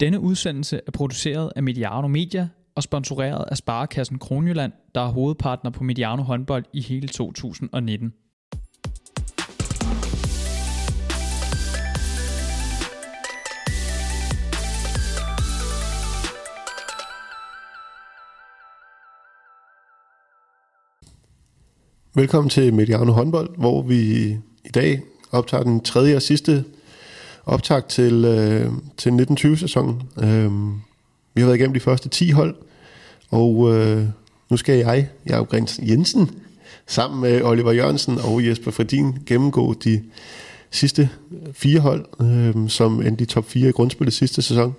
Denne udsendelse er produceret af Mediano Media og sponsoreret af Sparekassen Kronjylland, der er hovedpartner på Mediano håndbold i hele 2019. Velkommen til Mediano håndbold, hvor vi i dag optager den tredje og sidste optag til, øh, til 1920-sæsonen. Øh, vi har været igennem de første 10 hold, og øh, nu skal jeg, Jacob Grins Jensen, sammen med Oliver Jørgensen og Jesper Fredin gennemgå de sidste fire hold, øh, som endte i top 4 i grundspillet sidste sæson.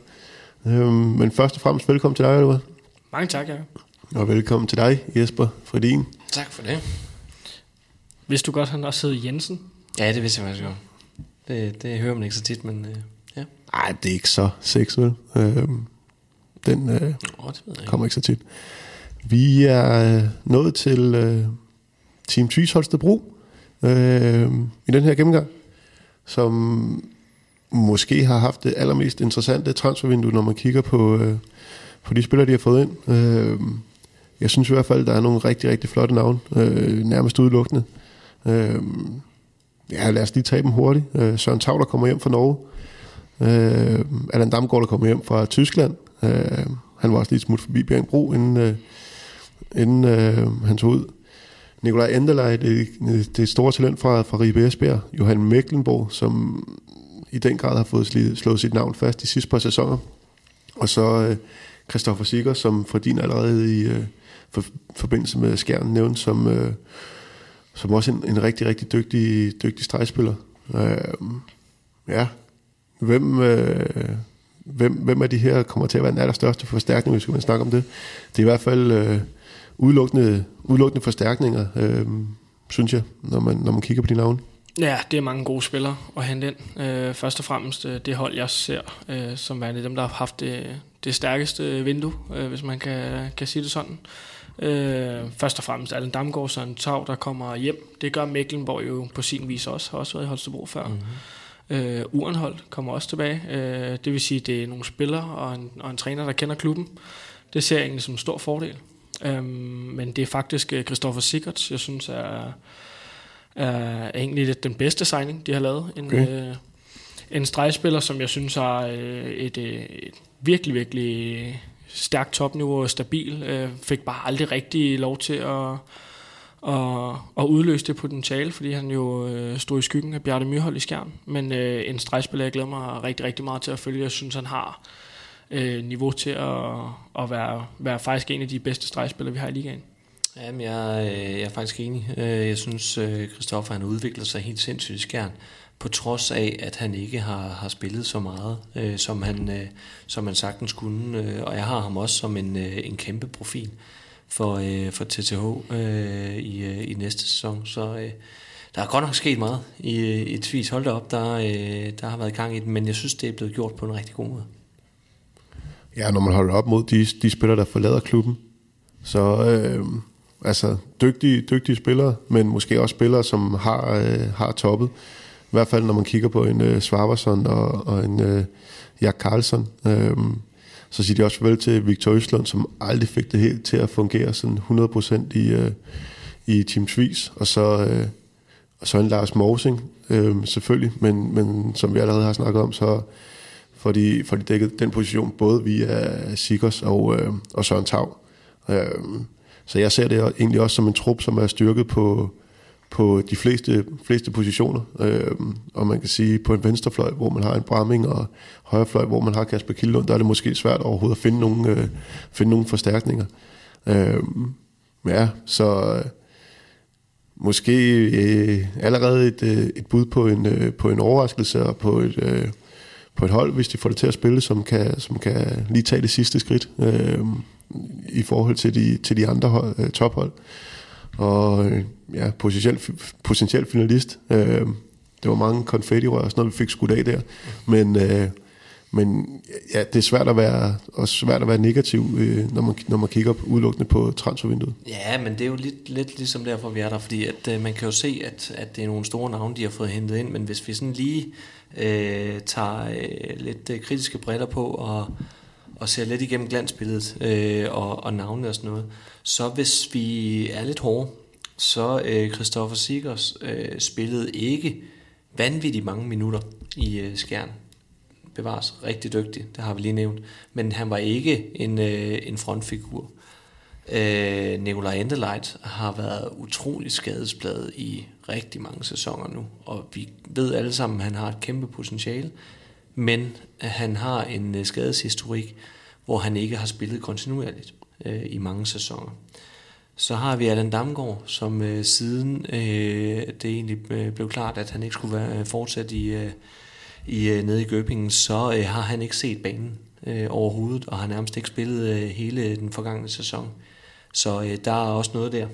Øh, men først og fremmest velkommen til dig, Oliver. Mange tak, ja. Og velkommen til dig, Jesper Fredin. Tak for det. Vidste du godt, at han også hed Jensen? Ja, det vidste jeg faktisk godt. Det, det hører man ikke så tit, men øh, ja. Nej, det er ikke så sex, vel? Øh, den øh, Oh, det ikke. kommer ikke så tit. Vi er øh, nået til øh, Team Tvis Holstebro øh, i den her gennemgang, som måske har haft det allermest interessante transfervindue, når man kigger på, øh, på de spillere, de har fået ind. Øh, jeg synes i hvert fald, der er nogle rigtig, rigtig flotte navne, øh, nærmest udelukkende. Øh, ja, lad os lige tage dem hurtigt. Øh, Søren Tavler kommer hjem fra Norge. Øh, Allan Damgaard, der kommer hjem fra Tyskland. Øh, han var også lige smut forbi Bjergbro, inden, øh, inden øh, han tog ud. Nikolaj Endelej, det, det store talent fra, fra Ribe Esbjerg. Johan Mecklenborg, som i den grad har fået sli- slået sit navn fast de sidste par sæsoner. Og så øh, Christoffer Sikker, som for din allerede i øh, for, forbindelse med Skjern nævnt som, øh, som også en, en rigtig, rigtig dygtig, dygtig stregspiller. Øh, ja, hvem, øh, hvem, hvem af de her kommer til at være den allerstørste forstærkning, hvis man snakker om det? Det er i hvert fald øh, udelukkende, udelukkende forstærkninger, øh, synes jeg, når man, når man kigger på de navne. Ja, det er mange gode spillere at hente ind. Øh, først og fremmest øh, det hold, jeg ser øh, som værende dem, der har haft det, det stærkeste vindue, øh, hvis man kan, kan sige det sådan. Øh, først og fremmest Allen Damgaard, Søren Tav, der kommer hjem. Det gør Mecklenborg jo på sin vis også, har også været i Holstebro før. Mm-hmm. Øh, Urenhold kommer også tilbage. Øh, det vil sige, det er nogle spillere og en, og en træner, der kender klubben. Det ser jeg egentlig som en stor fordel. Øh, men det er faktisk øh, Christoffer Sigurds, jeg synes er er egentlig lidt den bedste signing, de har lavet. En, Okay. øh, en stregspiller, som jeg synes har øh, et, øh, et virkelig, virkelig stærkt topniveau og stabil. Øh, fik bare aldrig rigtig lov til at, at, at udløse det potentiale, fordi han jo øh, stod i skyggen af Bjarte Myrhold i skærm. Men øh, en stregspiller, jeg glæder mig rigtig, rigtig meget til at følge. Jeg synes, han har øh, niveau til at, at være, være faktisk en af de bedste stregspillere, vi har i ligaen. Jamen, jeg, øh, jeg er faktisk enig. Øh, jeg synes, øh, Kristoffer han udvikler sig helt sindssygt i skjern, på trods af, at han ikke har, har spillet så meget, øh, som, han, øh, som han sagtens kunne. Øh, Og jeg har ham også som en, øh, en kæmpe profil for, øh, for TTH øh, i, øh, i næste sæson. Så øh, der er godt nok sket meget i, øh, i Tvis. Hold da op, der, øh, der har været gang i den, men jeg synes, det er blevet gjort på en rigtig god måde. Ja, når man holder op mod de, de spillere, der forlader klubben. Så øh, altså dygtige, dygtige spillere, men måske også spillere, som har, øh, har toppet. I hvert fald, når man kigger på en øh, Svarvarsson og, og en øh, Jack Karlsson. Øh, så siger de også farvel til Victor Østlund, som aldrig fik det helt til at fungere sådan 100% i, øh, i Team Swiss. Og så, øh, og så en Lars Morsing, øh, selvfølgelig, men, men som vi allerede har snakket om, så får de, får de dækket den position både via Sikkers og, øh, og Søren Tav. Øh, så jeg ser det egentlig også som en trup, som er styrket på, på de fleste, fleste positioner. Øh, og man kan sige, på en venstrefløj, hvor man har en Bramming, og højrefløj, hvor man har Kasper Kildlund, der er det måske svært overhovedet at finde nogle, øh, finde nogle forstærkninger. Øh, ja, så øh, måske øh, allerede et, øh, et bud på en, øh, på en overraskelse og på et, øh, på et hold, hvis de får det til at spille, som kan, som kan lige tage det sidste skridt øh, i forhold til de, til de andre hold, øh, tophold. Og øh, ja, potentiel, potentiel finalist. Øh, det var mange konfettirør og sådan noget, vi fik skudt af der. Men, øh, men ja, det er svært at være, også svært at være negativ, øh, når, man, når man kigger på, udelukkende på transfervinduet. Ja, men det er jo lidt, lidt ligesom derfor, vi er der, fordi at, øh, man kan jo se, at, at det er nogle store navne, de har fået hentet ind, men hvis vi sådan lige øh, tager øh, lidt øh, kritiske briller på og, og ser lidt igennem glansbilledet øh, og, og navnene og sådan noget, så hvis vi er lidt hårde, så øh, Christoffer Sigers øh, spillede ikke vanvittigt mange minutter i øh, skærn. Bevares rigtig dygtig, det har vi lige nævnt. Men han var ikke en, øh, en frontfigur. Øh, Nikolaj Endeleit har været utrolig skadespladet i rigtig mange sæsoner nu, og vi ved alle sammen, at han har et kæmpe potentiale, men han har en øh, skadeshistorik, hvor han ikke har spillet kontinuerligt øh, i mange sæsoner. Så har vi Allan Damgaard, som øh, siden øh, det egentlig øh, blev klart, at han ikke skulle være øh, fortsat i, øh, i øh, nede i Gøbingen, så øh, har han ikke set banen øh, overhovedet, og har nærmest ikke spillet øh, hele den forgangne sæson. Så øh, der er også noget der.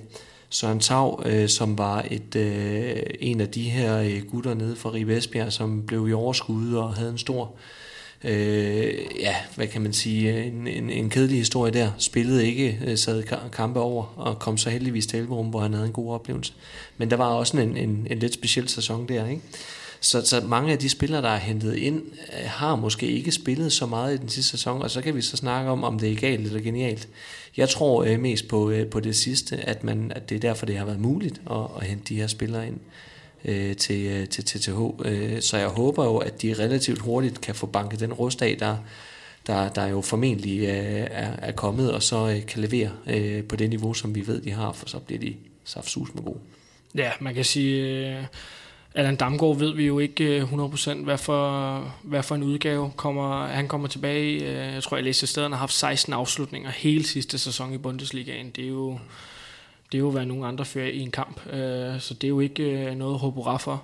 Søren Tav, øh, som var et, øh, en af de her øh, gutter nede fra Ribe Esbjerg, som blev i overskud og havde en stor øh, ja, hvad kan man sige, en, en, en kedelig historie der. Spillede ikke, øh, sad kampe over, og kom så heldigvis til Elverum, hvor han havde en god oplevelse. Men der var også en, en, en lidt speciel sæson der, ikke? Så, så mange af de spillere, der er hentet ind, øh, har måske ikke spillet så meget i den sidste sæson, og så kan vi så snakke om, om det er galt eller genialt. Jeg tror øh, mest på, øh, på det sidste, at, man, at det er derfor, det har været muligt at, at hente de her spillere ind øh, Øh, øh, til til TTH. Øh, så jeg håber jo, at de relativt hurtigt kan få banket den rust af, der, der, der jo formentlig øh, er, er kommet, og så øh, kan levere øh, på det niveau, som vi ved, de har, for så bliver de saftsus med gode. Ja, man kan sige, øh, Allan Damgaard ved vi jo ikke øh, 100% hvad for, hvad for en udgave kommer, han kommer tilbage i. Øh, jeg tror, jeg læste at han har haft 16 afslutninger hele sidste sæson i Bundesligaen. Det er jo, det er jo, hvad nogle andre fører i en kamp. Øh, så det er jo ikke øh, noget at råbe for.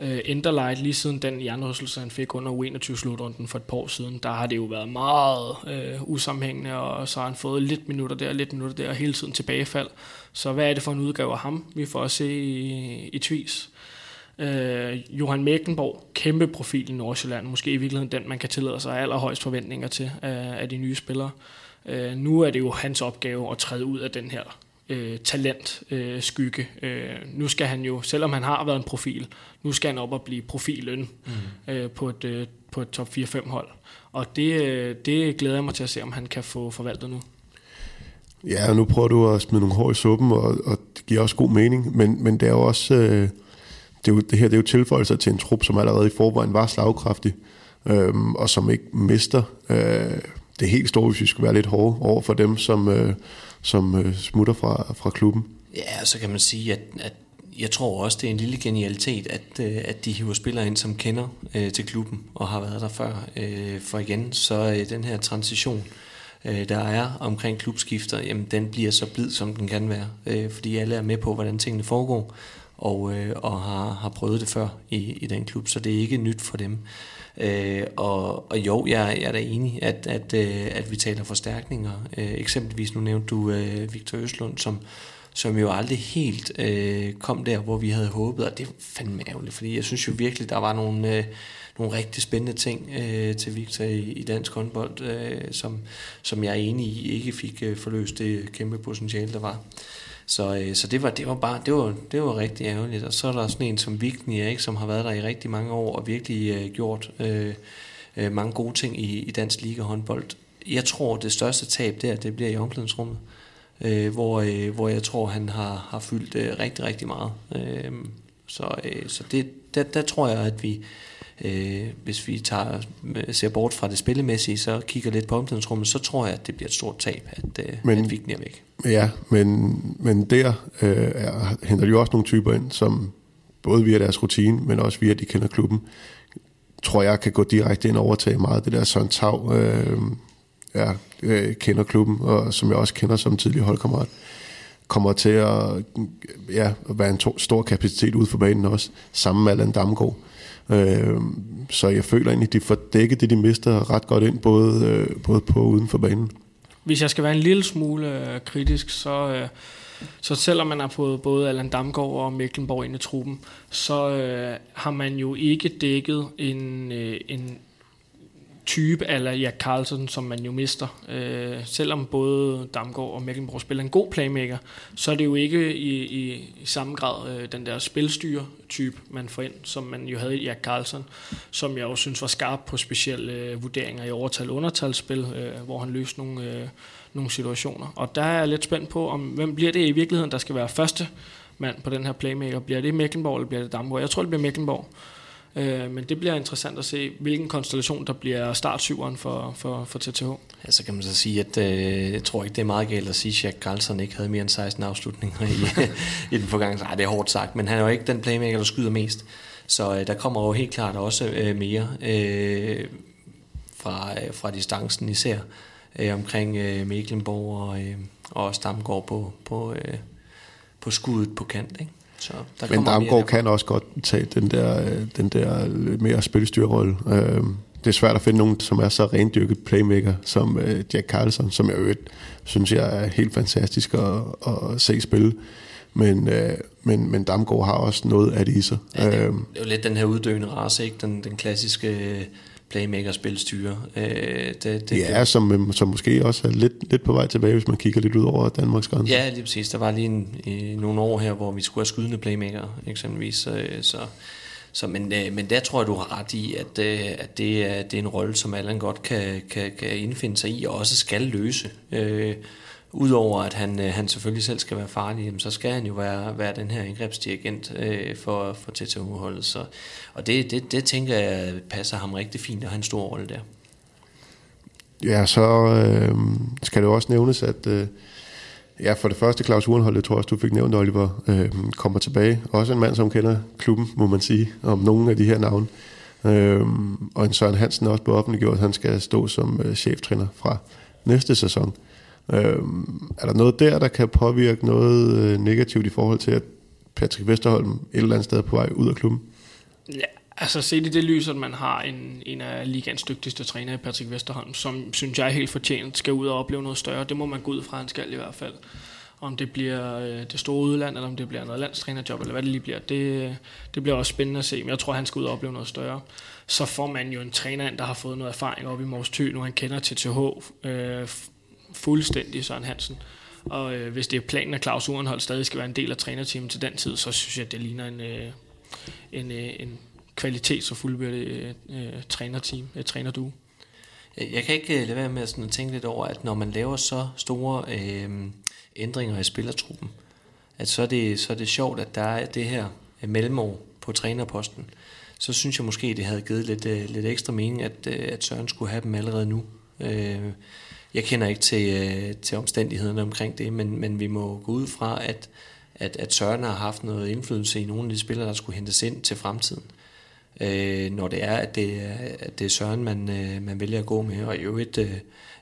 Øh, Enderlight, lige siden den jernrystelse, han fik under U21-slutrunden for et par år siden, der har det jo været meget øh, usammenhængende, og så har han fået lidt minutter der, lidt minutter der, og hele tiden tilbagefald. Så hvad er det for en udgave af ham, vi får at se i, i Tvis? Øh, Johan Mækkenborg, kæmpe profil i Nordsjælland, måske i virkeligheden den, man kan tillade sig allerhøjst forventninger til af, af de nye spillere. Øh, nu er det jo hans opgave at træde ud af den her øh, talent øh, skygge. Øh, nu skal han jo, selvom han har været en profil, nu skal han op og blive profilen mm. øh, på et, øh, på et top 4-5 hold. Og det, øh, det glæder jeg mig til at se, om han kan få forvaltet nu. Ja, og nu prøver du at smide nogle hår i suppen, og, og det giver også god mening, men, men det er jo også... Øh det, er jo, det her det er jo tilføjelser til en trup, som allerede i forvejen var slagkraftig, øhm, og som ikke mister øh, det helt store, hvis vi skulle være lidt hårde over for dem, som, øh, som øh, smutter fra, fra klubben. Ja, så kan man sige, at, at jeg tror også, det er en lille genialitet, at, øh, at de hiver spillere ind, som kender øh, til klubben og har været der før. Øh, for igen, så øh, den her transition, øh, der er omkring klubskifter, jamen den bliver så blid, som den kan være. Øh, fordi alle er med på, hvordan tingene foregår og, øh, og har, har prøvet det før i, i den klub, så det er ikke nyt for dem. Øh, og, og jo, jeg, jeg er da enig, at, at, øh, at vi taler forstærkninger. Øh, eksempelvis, nu nævnte du øh, Victor Østlund, som, som jo aldrig helt øh, kom der, hvor vi havde håbet, og det er fandme ærgerligt, fordi jeg synes jo virkelig, der var nogle, øh, nogle rigtig spændende ting øh, til Victor i, i dansk håndbold, øh, som, som jeg er enig i ikke fik øh, forløst det kæmpe potentiale, der var. Så, øh, så det var, det var bare, det var, det var rigtig ærgerligt. Og så er der sådan en som Vignia, ikke, som har været der i rigtig mange år og virkelig øh, gjort øh, øh, mange gode ting i, i dansk liga håndbold. Jeg tror, det største tab der, det bliver i omklædningsrummet, øh, hvor, øh, hvor jeg tror, han har, har fyldt øh, rigtig, rigtig meget. Øh, så øh, så det, der, der tror jeg, at vi, øh, hvis vi tager, ser bort fra det spillemæssige, så kigger lidt på omklædningsrummet, så tror jeg, at det bliver et stort tab, at, øh, men, at Vigny er væk. Ja, men, men der øh, er, henter de jo også nogle typer ind, som både via deres rutine, men også via, at de kender klubben, tror jeg kan gå direkte ind og overtage meget det der Søren Tav, øh, ja, øh, kender klubben, og som jeg også kender som tidligere holdkammerat, kommer til at, ja, at være en to, stor kapacitet ude for banen også, sammen med Allan Damgaard. Øh, Øh, så jeg føler egentlig, at de får dækket det, de mister ret godt ind, både, øh, både på og uden for banen. Hvis jeg skal være en lille smule øh, kritisk, så, øh, så selvom man har fået både Allan Damgaard og Mecklenborg ind i truppen, så øh, har man jo ikke dækket en, øh, en type eller Jack Carlson, som man jo mister. Øh, selvom både Damgaard og Mecklenburg spiller en god playmaker, så er det jo ikke i, i, i samme grad øh, den der spilstyre-type, man får ind, som man jo havde i Jack Carlson, som jeg også synes var skarp på specielle øh, vurderinger i overtal undertalsspil, øh, hvor han løste nogle, øh, nogle situationer. Og der er jeg lidt spændt på, om hvem bliver det i virkeligheden, der skal være første mand på den her playmaker. Bliver det Mecklenburg, eller bliver det Damgaard? Jeg tror, det bliver Mecklenburg. Øh, men det bliver interessant at se, hvilken konstellation der bliver startsyveren for, for, for TTH. Ja, så kan man så sige, at øh, jeg tror ikke, det er meget galt at sige, at Jack Carlson ikke havde mere end 16 afslutninger i, i den forgangne. Nej, det er hårdt sagt, men han er jo ikke den playmaker, der skyder mest. Så øh, der kommer jo helt klart også øh, mere øh, fra, øh, fra distancen især øh, omkring øh, Mecklenborg og, øh, og Stamgaard på, på, øh, på skuddet på kant. Ikke? Så der Men Damgaard kan også godt tage den der, øh, den der mere spilstyrrolle. Øh, det er svært at finde nogen, som er så rendyrket playmaker som øh, Jack Carlson, som jeg øvrigt synes jeg er helt fantastisk at, at se spille. Men, men, men Damgaard har også noget af det i sig. Ja, det, er, det er jo lidt den her uddøende race, ikke? Den, den klassiske playmaker-spilstyre. Øh, det, det, ja, som, som måske også er lidt, lidt på vej tilbage, hvis man kigger lidt ud over Danmarks grænse. Ja, lige præcis. Der var lige en, i nogle år her, hvor vi skulle have skydende playmaker, eksempelvis. Så, så, så men, øh, men der tror jeg, du har ret i, at, øh, at det, er, det er en rolle, som Allan godt kan, kan, kan indfinde sig i, og også skal løse. Øh, Udover at han, øh, han selvfølgelig selv skal være farlig, så skal han jo være, være den her indgrebsdirigent øh, for, for TTH-holdet. Så, og det, det, det tænker jeg passer ham rigtig fint, og har en stor rolle der. Ja, så øh, skal det også nævnes, at øh, ja, for det første Claus Urenhold, jeg tror også, du fik nævnt, Oliver, øh, kommer tilbage. Også en mand, som kender klubben, må man sige, om nogle af de her navne. Øh, og en Søren Hansen er også blevet offentliggjort, at han skal stå som øh, cheftræner fra næste sæson. Øh, Øh, er der noget der, der kan påvirke noget øh, negativt i forhold til, at Patrick Vesterholm et eller andet sted er på vej ud af klubben? Ja, altså set i det lys, at man har en, en af ligands dygtigste træner, Patrick Vesterholm, som synes jeg helt fortjent skal ud og opleve noget større. Det må man gå ud fra, han skal i hvert fald. Om det bliver øh, det store udland, eller om det bliver noget landstrænerjob, eller hvad det lige bliver, det, det bliver også spændende at se. Men jeg tror, han skal ud og opleve noget større. Så får man jo en træner ind, der har fået noget erfaring op i Mors Thy, nu han kender TTH øh, fuldstændig Søren Hansen. Og øh, hvis det er planen, at Claus Urenhold stadig skal være en del af trænerteamet til den tid, så synes jeg, at det ligner en, øh, en, øh, en kvalitets- og fuldbyrdet øh, øh, trænerteam, et trænerdue. Øh, jeg kan ikke lade være med at, sådan at tænke lidt over, at når man laver så store øh, ændringer i spillertruppen, at så er, det, så er det sjovt, at der er det her mellemår på trænerposten. Så synes jeg måske, det havde givet lidt, øh, lidt ekstra mening, at, at Søren skulle have dem allerede nu. Øh, jeg kender ikke til, øh, til omstændighederne omkring det, men, men vi må gå ud fra, at, at, at Søren har haft noget indflydelse i nogle af de spillere, der skulle hentes ind til fremtiden. Øh, når det er, at det er, at det er Søren, man, øh, man vælger at gå med, og i øvrigt øh,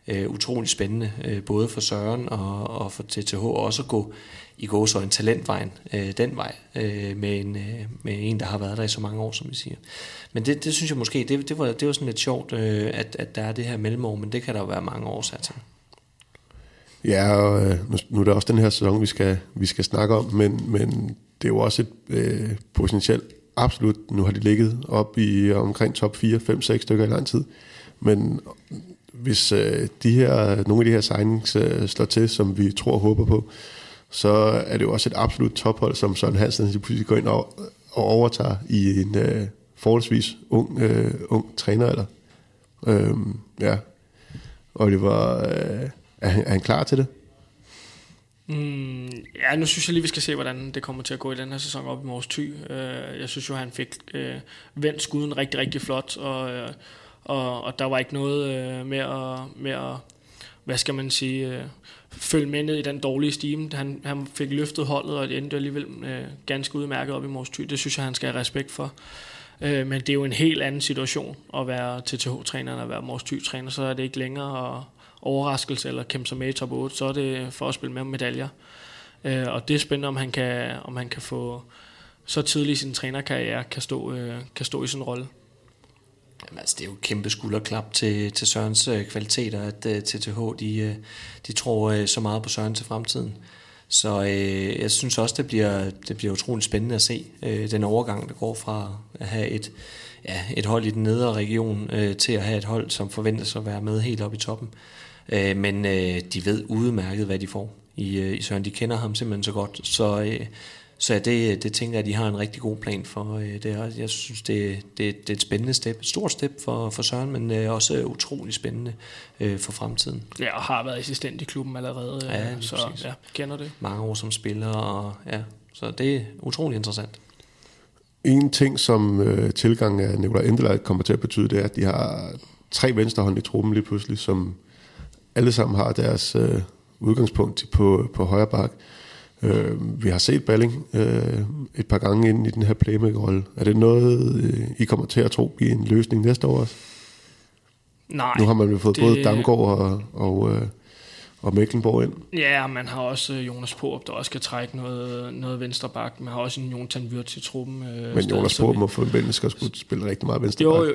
øh, utrolig spændende, øh, både for Søren og, og for TTH også at gå i går så en talentvejen øh, den vej øh, med, en, øh, med en, der har været der i så mange år, som vi siger. Men det, det synes jeg måske, det, det, var, det var sådan lidt sjovt, øh, at, at der er det her mellemår, men det kan der jo være mange årsager til. Ja, og øh, nu, nu er det også den her sæson, vi skal, vi skal snakke om, men, men det er jo også et øh, potentielt absolut, nu har de ligget op i omkring top 4, 5, 6 stykker i lang tid, men hvis øh, de her, nogle af de her signings øh, slår til, som vi tror og håber på, så er det jo også et absolut tophold, som Søren Hansen pludselig går ind og, og overtager i en øh, forholdsvis ung, øh, ung træner. Eller, øh, ja. Oliver, øh, er, han, er han klar til det? Mm, ja, nu synes jeg lige, vi skal se, hvordan det kommer til at gå i den her sæson op i Mors Thy. Øh, jeg synes jo, han fik øh, vendt skuden rigtig, rigtig flot, og, Øh, og, og der var ikke noget øh, med, at, med at, hvad skal man sige, øh, følge med ned i den dårlige stime. Han, han fik løftet holdet, og det endte alligevel øh, ganske udmærket op i Mors Thy. Det synes jeg, han skal have respekt for. Øh, men det er jo en helt anden situation at være TTH-træner end at være Mors Thy-træner, så er det ikke længere overraskelse eller kæmpe sig med i top 8, så er det for at spille med medaljer. Øh, og det er spændende, om han kan, om han kan få så tidligt i sin trænerkarriere kan stå, øh, kan stå i sin rolle. Jamen, altså, det er jo et kæmpe skulderklap til, til Sørens øh, kvaliteter, at øh, uh, TTH de, øh, de tror så meget på Søren til fremtiden. Så øh, jeg synes også, det bliver, det bliver utroligt spændende at se øh, den overgang, der går fra at have et, ja, et hold i den nedre region øh, til at have et hold, som forventes at være med helt op i toppen. Øh, men øh, de ved udmærket, hvad de får i, øh, i Søren. De kender ham simpelthen så godt, så, øh, så ja, det, det tænker jeg, at de har en rigtig god plan for. Øh, det er, jeg synes, det, det, det er et spændende step, et stort step for, for Søren, men øh, også utrolig spændende øh, for fremtiden. Ja, og har været assistent i klubben allerede, Ja, så præcis. ja, kender det. Mange år som spiller, og ja, så det er utrolig interessant. En ting, som øh, tilgangen af Nicolai Endeleit kommer til at betyde, det er, at de har tre venstrehånd i truppen lige pludselig, som alle sammen har deres øh, udgangspunkt på, på højre bak. Øh, vi har set Balling øh, et par gange ind i den her playmaker-rolle. Er det noget, øh, I kommer til at tro bliver en løsning næste år også? Nej, nu har man jo fået det- både Damgaard og, og, øh, og Mecklenborg ind. Ja, man har også øh, Jonas Porup, der også skal trække noget, noget venstre bak. Man har også en Jonathan Wirtz i truppen. Øh, Men Jonas Porup må forventes at skulle spille rigtig meget venstre Jo, jo,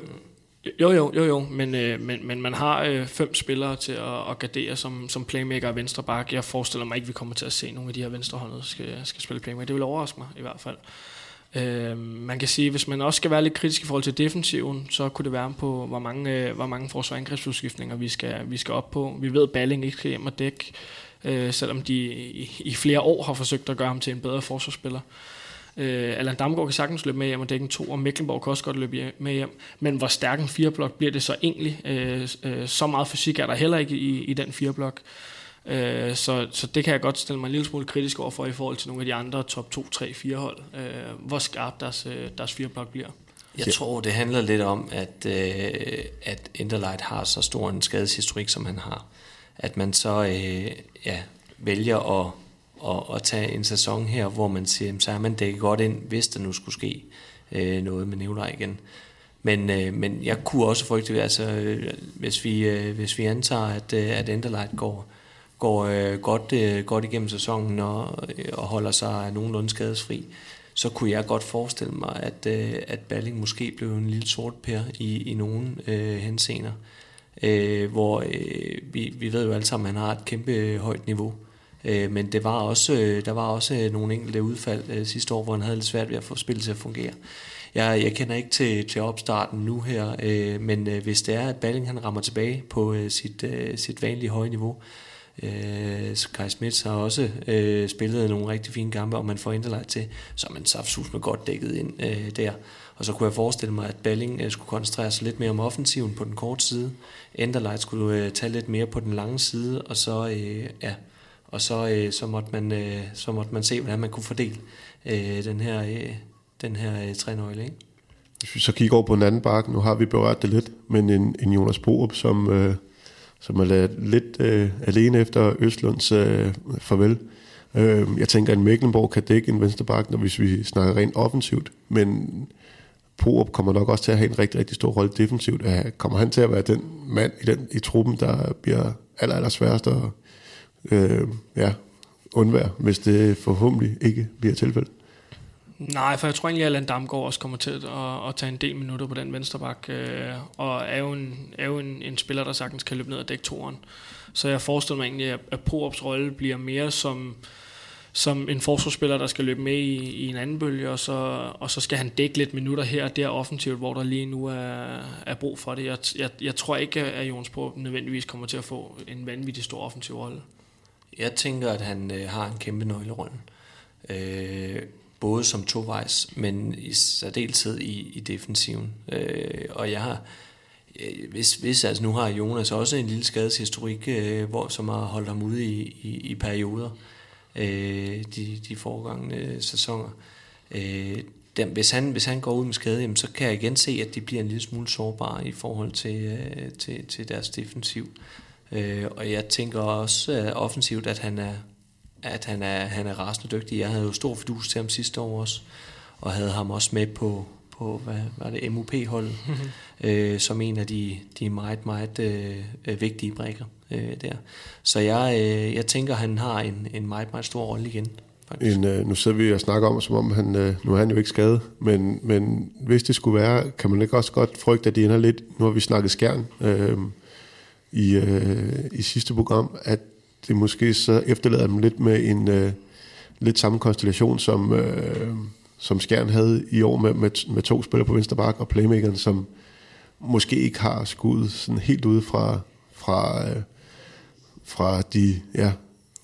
jo, jo, jo, jo. Men, øh, men, men man har øh, fem spillere til at, at gardere som, som playmaker og venstre bak. Jeg forestiller mig ikke, at vi kommer til at se nogle af de her venstrehåndede skal, skal spille playmaker. Det vil overraske mig i hvert fald. Øh, man kan sige, hvis man også skal være lidt kritisk i forhold til defensiven, så kunne det være på, hvor mange, øh, hvor mange forsvarsangrebsudskiftninger vi skal, vi skal op på. Vi ved, at Balling ikke skal hjem og dække, øh, selvom de i, i flere år har forsøgt at gøre ham til en bedre forsvarsspiller. Øh, Øh, Allan Damgaard kan sagtens løbe med hjem og dække en to, og Mecklenborg kan også godt løbe hjem- med hjem. Men hvor stærk en fireblok bliver det så egentlig? Øh, øh, så meget fysik er der heller ikke i, i den fireblok. Øh, så, så det kan jeg godt stille mig en lille smule kritisk over for i forhold til nogle af de andre top 2, 3, 4 hold. Øh, hvor skarp deres, øh, deres fireblok bliver. Jeg tror, det handler lidt om, at, øh, at Interlight har så stor en skadeshistorik, som han har. At man så øh, ja, vælger at, at, at tage en sæson her, hvor man siger, jamen, så er man dækket godt ind, hvis der nu skulle ske øh, noget med Nikolaj igen. Men, øh, men jeg kunne også frygte, altså, øh, hvis, vi, øh, hvis vi antager, at, øh, at Enderlight går, går øh, godt, øh, godt igennem sæsonen og, øh, og holder sig nogenlunde skadesfri, så kunne jeg godt forestille mig, at, øh, at Balling måske blev en lille sort per i, i nogle øh, henseender. Øh, hvor øh, vi, vi ved jo alle sammen, at han har et kæmpe øh, højt niveau. Øh, Øh, men det var også, øh, der var også øh, nogle enkelte udfald øh, sidste år, hvor han havde lidt svært ved at få spillet til at fungere. Jeg, jeg kender ikke til, til opstarten nu her, øh, men øh, hvis det er, at Balling han rammer tilbage på øh, sit, øh, sit vanlige høje niveau, Øh, Kai Smits har også øh, spillet nogle rigtig fine kampe, og man får Interlight til, så er man så med godt dækket ind øh, der. Og så kunne jeg forestille mig, at Balling øh, skulle koncentrere sig lidt mere om offensiven på den korte side. Enderlight skulle øh, tage lidt mere på den lange side, og så, øh, ja, og så, øh, så, måtte man, øh, så måtte man se, hvordan man kunne fordele øh, den her, øh, den her øh, trænøgle. Ikke? Hvis vi så kigger over på den anden bakke, nu har vi berørt det lidt, men en, en Jonas Borup, som, øh, som er lavet lidt øh, alene efter Østlunds øh, farvel. Øh, jeg tænker, at Mecklenburg kan dække en venstre bakke, når hvis vi snakker rent offensivt, men Borup kommer nok også til at have en rigtig, rigtig stor rolle defensivt. Kommer han til at være den mand i, den, i truppen, der bliver aller, aller sværest at øh, ja, undvære, hvis det forhåbentlig ikke bliver tilfældet? Nej, for jeg tror egentlig, at Allan Damgaard også kommer til at, at tage en del minutter på den venstre bak, øh, og er jo, en, er jo en, en spiller, der sagtens kan løbe ned ad dæktoren. Så jeg forestiller mig egentlig, at, at Poops rolle bliver mere som, som en forsvarsspiller, der skal løbe med i, i en anden bølge, og så, og så skal han dække lidt minutter her og der offensivt, hvor der lige nu er, er brug for det. Jeg, jeg, jeg tror ikke, at Jons Porup nødvendigvis kommer til at få en vanvittig stor offensiv rolle. Jeg tænker, at han øh, har en kæmpe nøglerolle. Øh, både som tovejs, men i særdeleshed i, i defensiven. Øh, og jeg har, øh, hvis, hvis altså nu har Jonas også en lille skadeshistorik, øh, hvor, som har holdt ham ude i, i, i perioder, øh, de, de foregangne sæsoner. Øh, dem, hvis, han, hvis han går ud med skade, jamen, så kan jeg igen se, at de bliver en lille smule sårbare i forhold til, øh, til, til deres defensiv. Øh, og jeg tænker også øh, offensivt, at han er, at han er, han er rasende dygtig. Jeg havde jo stor fidus til ham sidste år også, og havde ham også med på, på hvad var det, MUP-holdet, øh, som en af de, de meget, meget øh, vigtige brækker øh, der. Så jeg, øh, jeg tænker, han har en, en meget, meget stor rolle igen. En, øh, nu sidder vi og snakker om, som om han, øh, nu er han jo ikke skadet, men, men hvis det skulle være, kan man ikke også godt frygte, at de ender lidt, nu har vi snakket skærn øh, i, øh, i sidste program, at det måske så efterlader dem lidt med en øh, lidt samme konstellation som, øh, som Skjern havde i år med, med, med to spillere på venstre bak, og playmakeren, som måske ikke har skuddet sådan helt ude fra, fra, øh, fra de ja,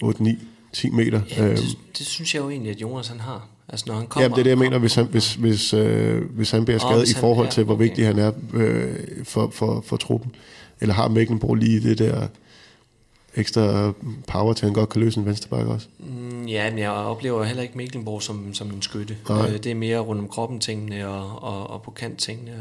8, 9, 10 meter. Ja, det, det synes jeg jo egentlig, at Jonas han har. Altså når han kommer... Jamen det er det, jeg mener, hvis han, hvis, hvis, øh, hvis han bliver skadet i forhold til, hvor okay. vigtig han er øh, for, for, for truppen. Eller har Mecklenburg lige det der ekstra power til, at han godt kan løse en venstreback også? Mm, ja, men jeg oplever heller ikke Mecklenburg som, som en skytte. Nej. Øh, det er mere rundt om kroppen tingene og, og, og på kant tingene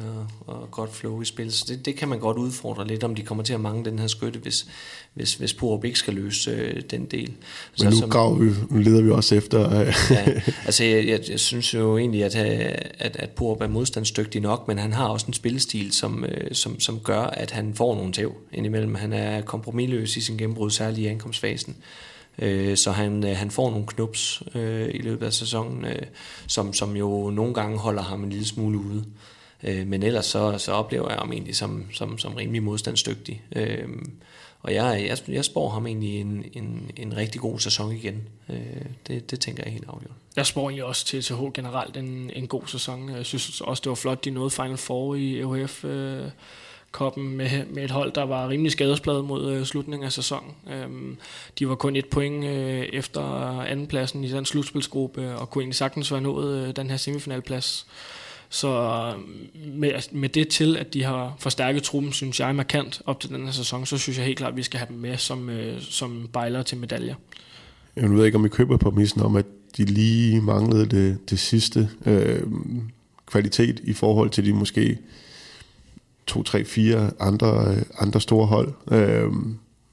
og, og godt flow i spil. Så det, det kan man godt udfordre lidt, om de kommer til at mangle den her skytte, hvis, hvis, hvis Porup ikke skal løse øh, den del. Så, Men nu, som, vi, nu leder vi også efter... Øh. ja, altså jeg, jeg, jeg synes jo egentlig, at, øh, at, at Porup er modstandsdygtig nok, men han har også en spillestil, som, øh, som, som gør, at han får nogle tæv indimellem. Han er kompromilløs i sin gennembrud, særligt i ankomstfasen. Øh, så han, øh, han får nogle knups øh, i løbet af sæsonen, øh, som, som jo nogle gange holder ham en lille smule ude. Øh, men ellers så, så oplever jeg ham egentlig som, som, som rimelig modstandsdygtig. Øh, og jeg, jeg, jeg spår ham egentlig en, en, en rigtig god sæson igen. Øh, det, det tænker jeg helt afgjort. Jeg spår egentlig også til TH generelt en, en god sæson. Jeg synes også, det var flot, de nåede Final Four i EHF. øh, koppen med, med et hold, der var rimelig skadespladet mod øh, slutningen af sæsonen. Øhm, de var kun et point øh, efter andenpladsen i den slutspilsgruppe, og kunne egentlig sagtens være nået øh, den her semifinalplads. Så med, med det til, at de har forstærket truppen, synes jeg markant op til den her sæson, så synes jeg helt klart, at vi skal have dem med som, øh, som bejlere til medaljer. Jeg ved ikke, om I køber på missen om, at de lige manglede det, det sidste øh, kvalitet i forhold til de måske to, tre, fire andre, andre store hold. Øh,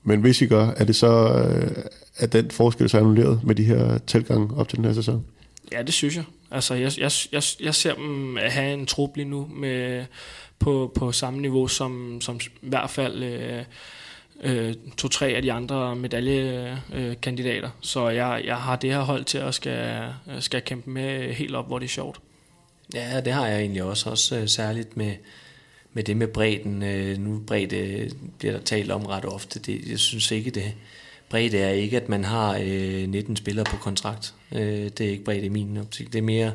men hvis I gør, er det så øh, at den forskel så annulleret med de her tilgange op til den her sæson? Ja, det synes jeg. Altså, jeg, jeg, jeg, jeg ser dem have en trup lige nu med, på, på samme niveau som, som i hvert fald øh, øh, to-tre af de andre medaljekandidater. Øh, Så jeg, jeg har det her hold til at skal, skal kæmpe med helt op, hvor det er sjovt. Ja, det har jeg egentlig også, også øh, særligt med, med det med bredden. Øh, nu bredde bliver der talt om ret ofte. Det, jeg synes ikke, det, bredde er ikke, at man har øh, 19 spillere på kontrakt. Øh, det er ikke bredde i min optik. Det er mere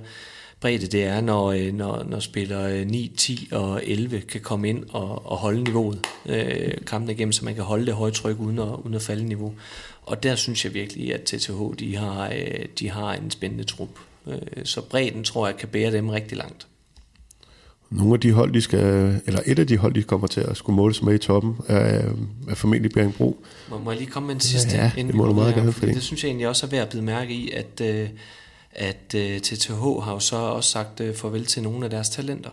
bredde, det er, når, øh, når, når spillere 9, øh, 10 og 11 kan komme ind og, og holde niveauet øh, kampen igennem, så man kan holde det høje tryk uden at, uden at falde niveau. Og der synes jeg virkelig, at TTH de har, øh, de har en spændende trup. Øh, så bredden tror jeg kan bære dem rigtig langt. Nogle af de hold, de skal, eller et af de hold, de kommer til at skulle måles med i toppen, er, er formentlig Bjergbro. Må, må jeg lige komme med en sidste? Ja, det må du meget gerne. Fordi det synes jeg egentlig også er værd at bide mærke i, at, øh, at TTH øh, har jo så også sagt øh, farvel til nogle af deres talenter.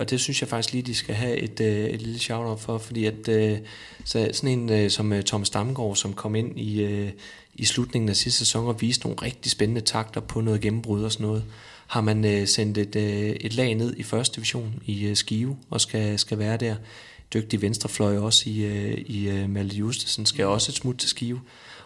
Og det synes jeg faktisk lige, de skal have et, et lille shout-out for, fordi at så sådan en som Thomas Damgaard, som kom ind i, i slutningen af sidste sæson og viste nogle rigtig spændende takter på noget gennembrud og sådan noget, har man øh, sendt et, øh, et lag ned i første division i øh, Skive og skal, skal være der. Dygtig venstrefløj også i, øh, i øh, Malte Justesen skal også et smut til Skive.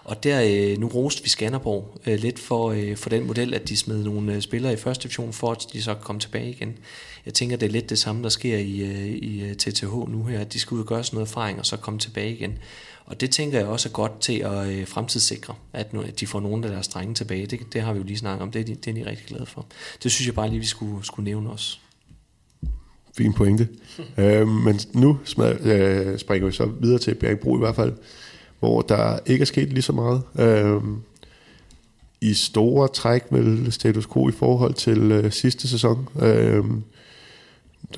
Og der øh, nu roste vi Skanderborg øh, lidt for, øh, for den model, at de smed nogle øh, spillere i første division, for at de så komme tilbage igen. Jeg tænker, det er lidt det samme, der sker i, øh, i TTH nu her, at de skal ud og gøre sådan noget erfaring, og så komme tilbage igen. Og det tænker jeg også er godt til at øh, fremtidssikre, at, nu, at de får nogle af deres drenge tilbage. Det, det har vi jo lige snakket om, det er, de, det er de rigtig glade for. Det synes jeg bare lige, vi skulle, skulle nævne også. Fin pointe. øh, men nu smad, øh, springer vi så videre til Bjergbro i hvert fald, hvor der ikke er sket lige så meget. Øh, I store træk med status quo i forhold til øh, sidste sæson. Øh,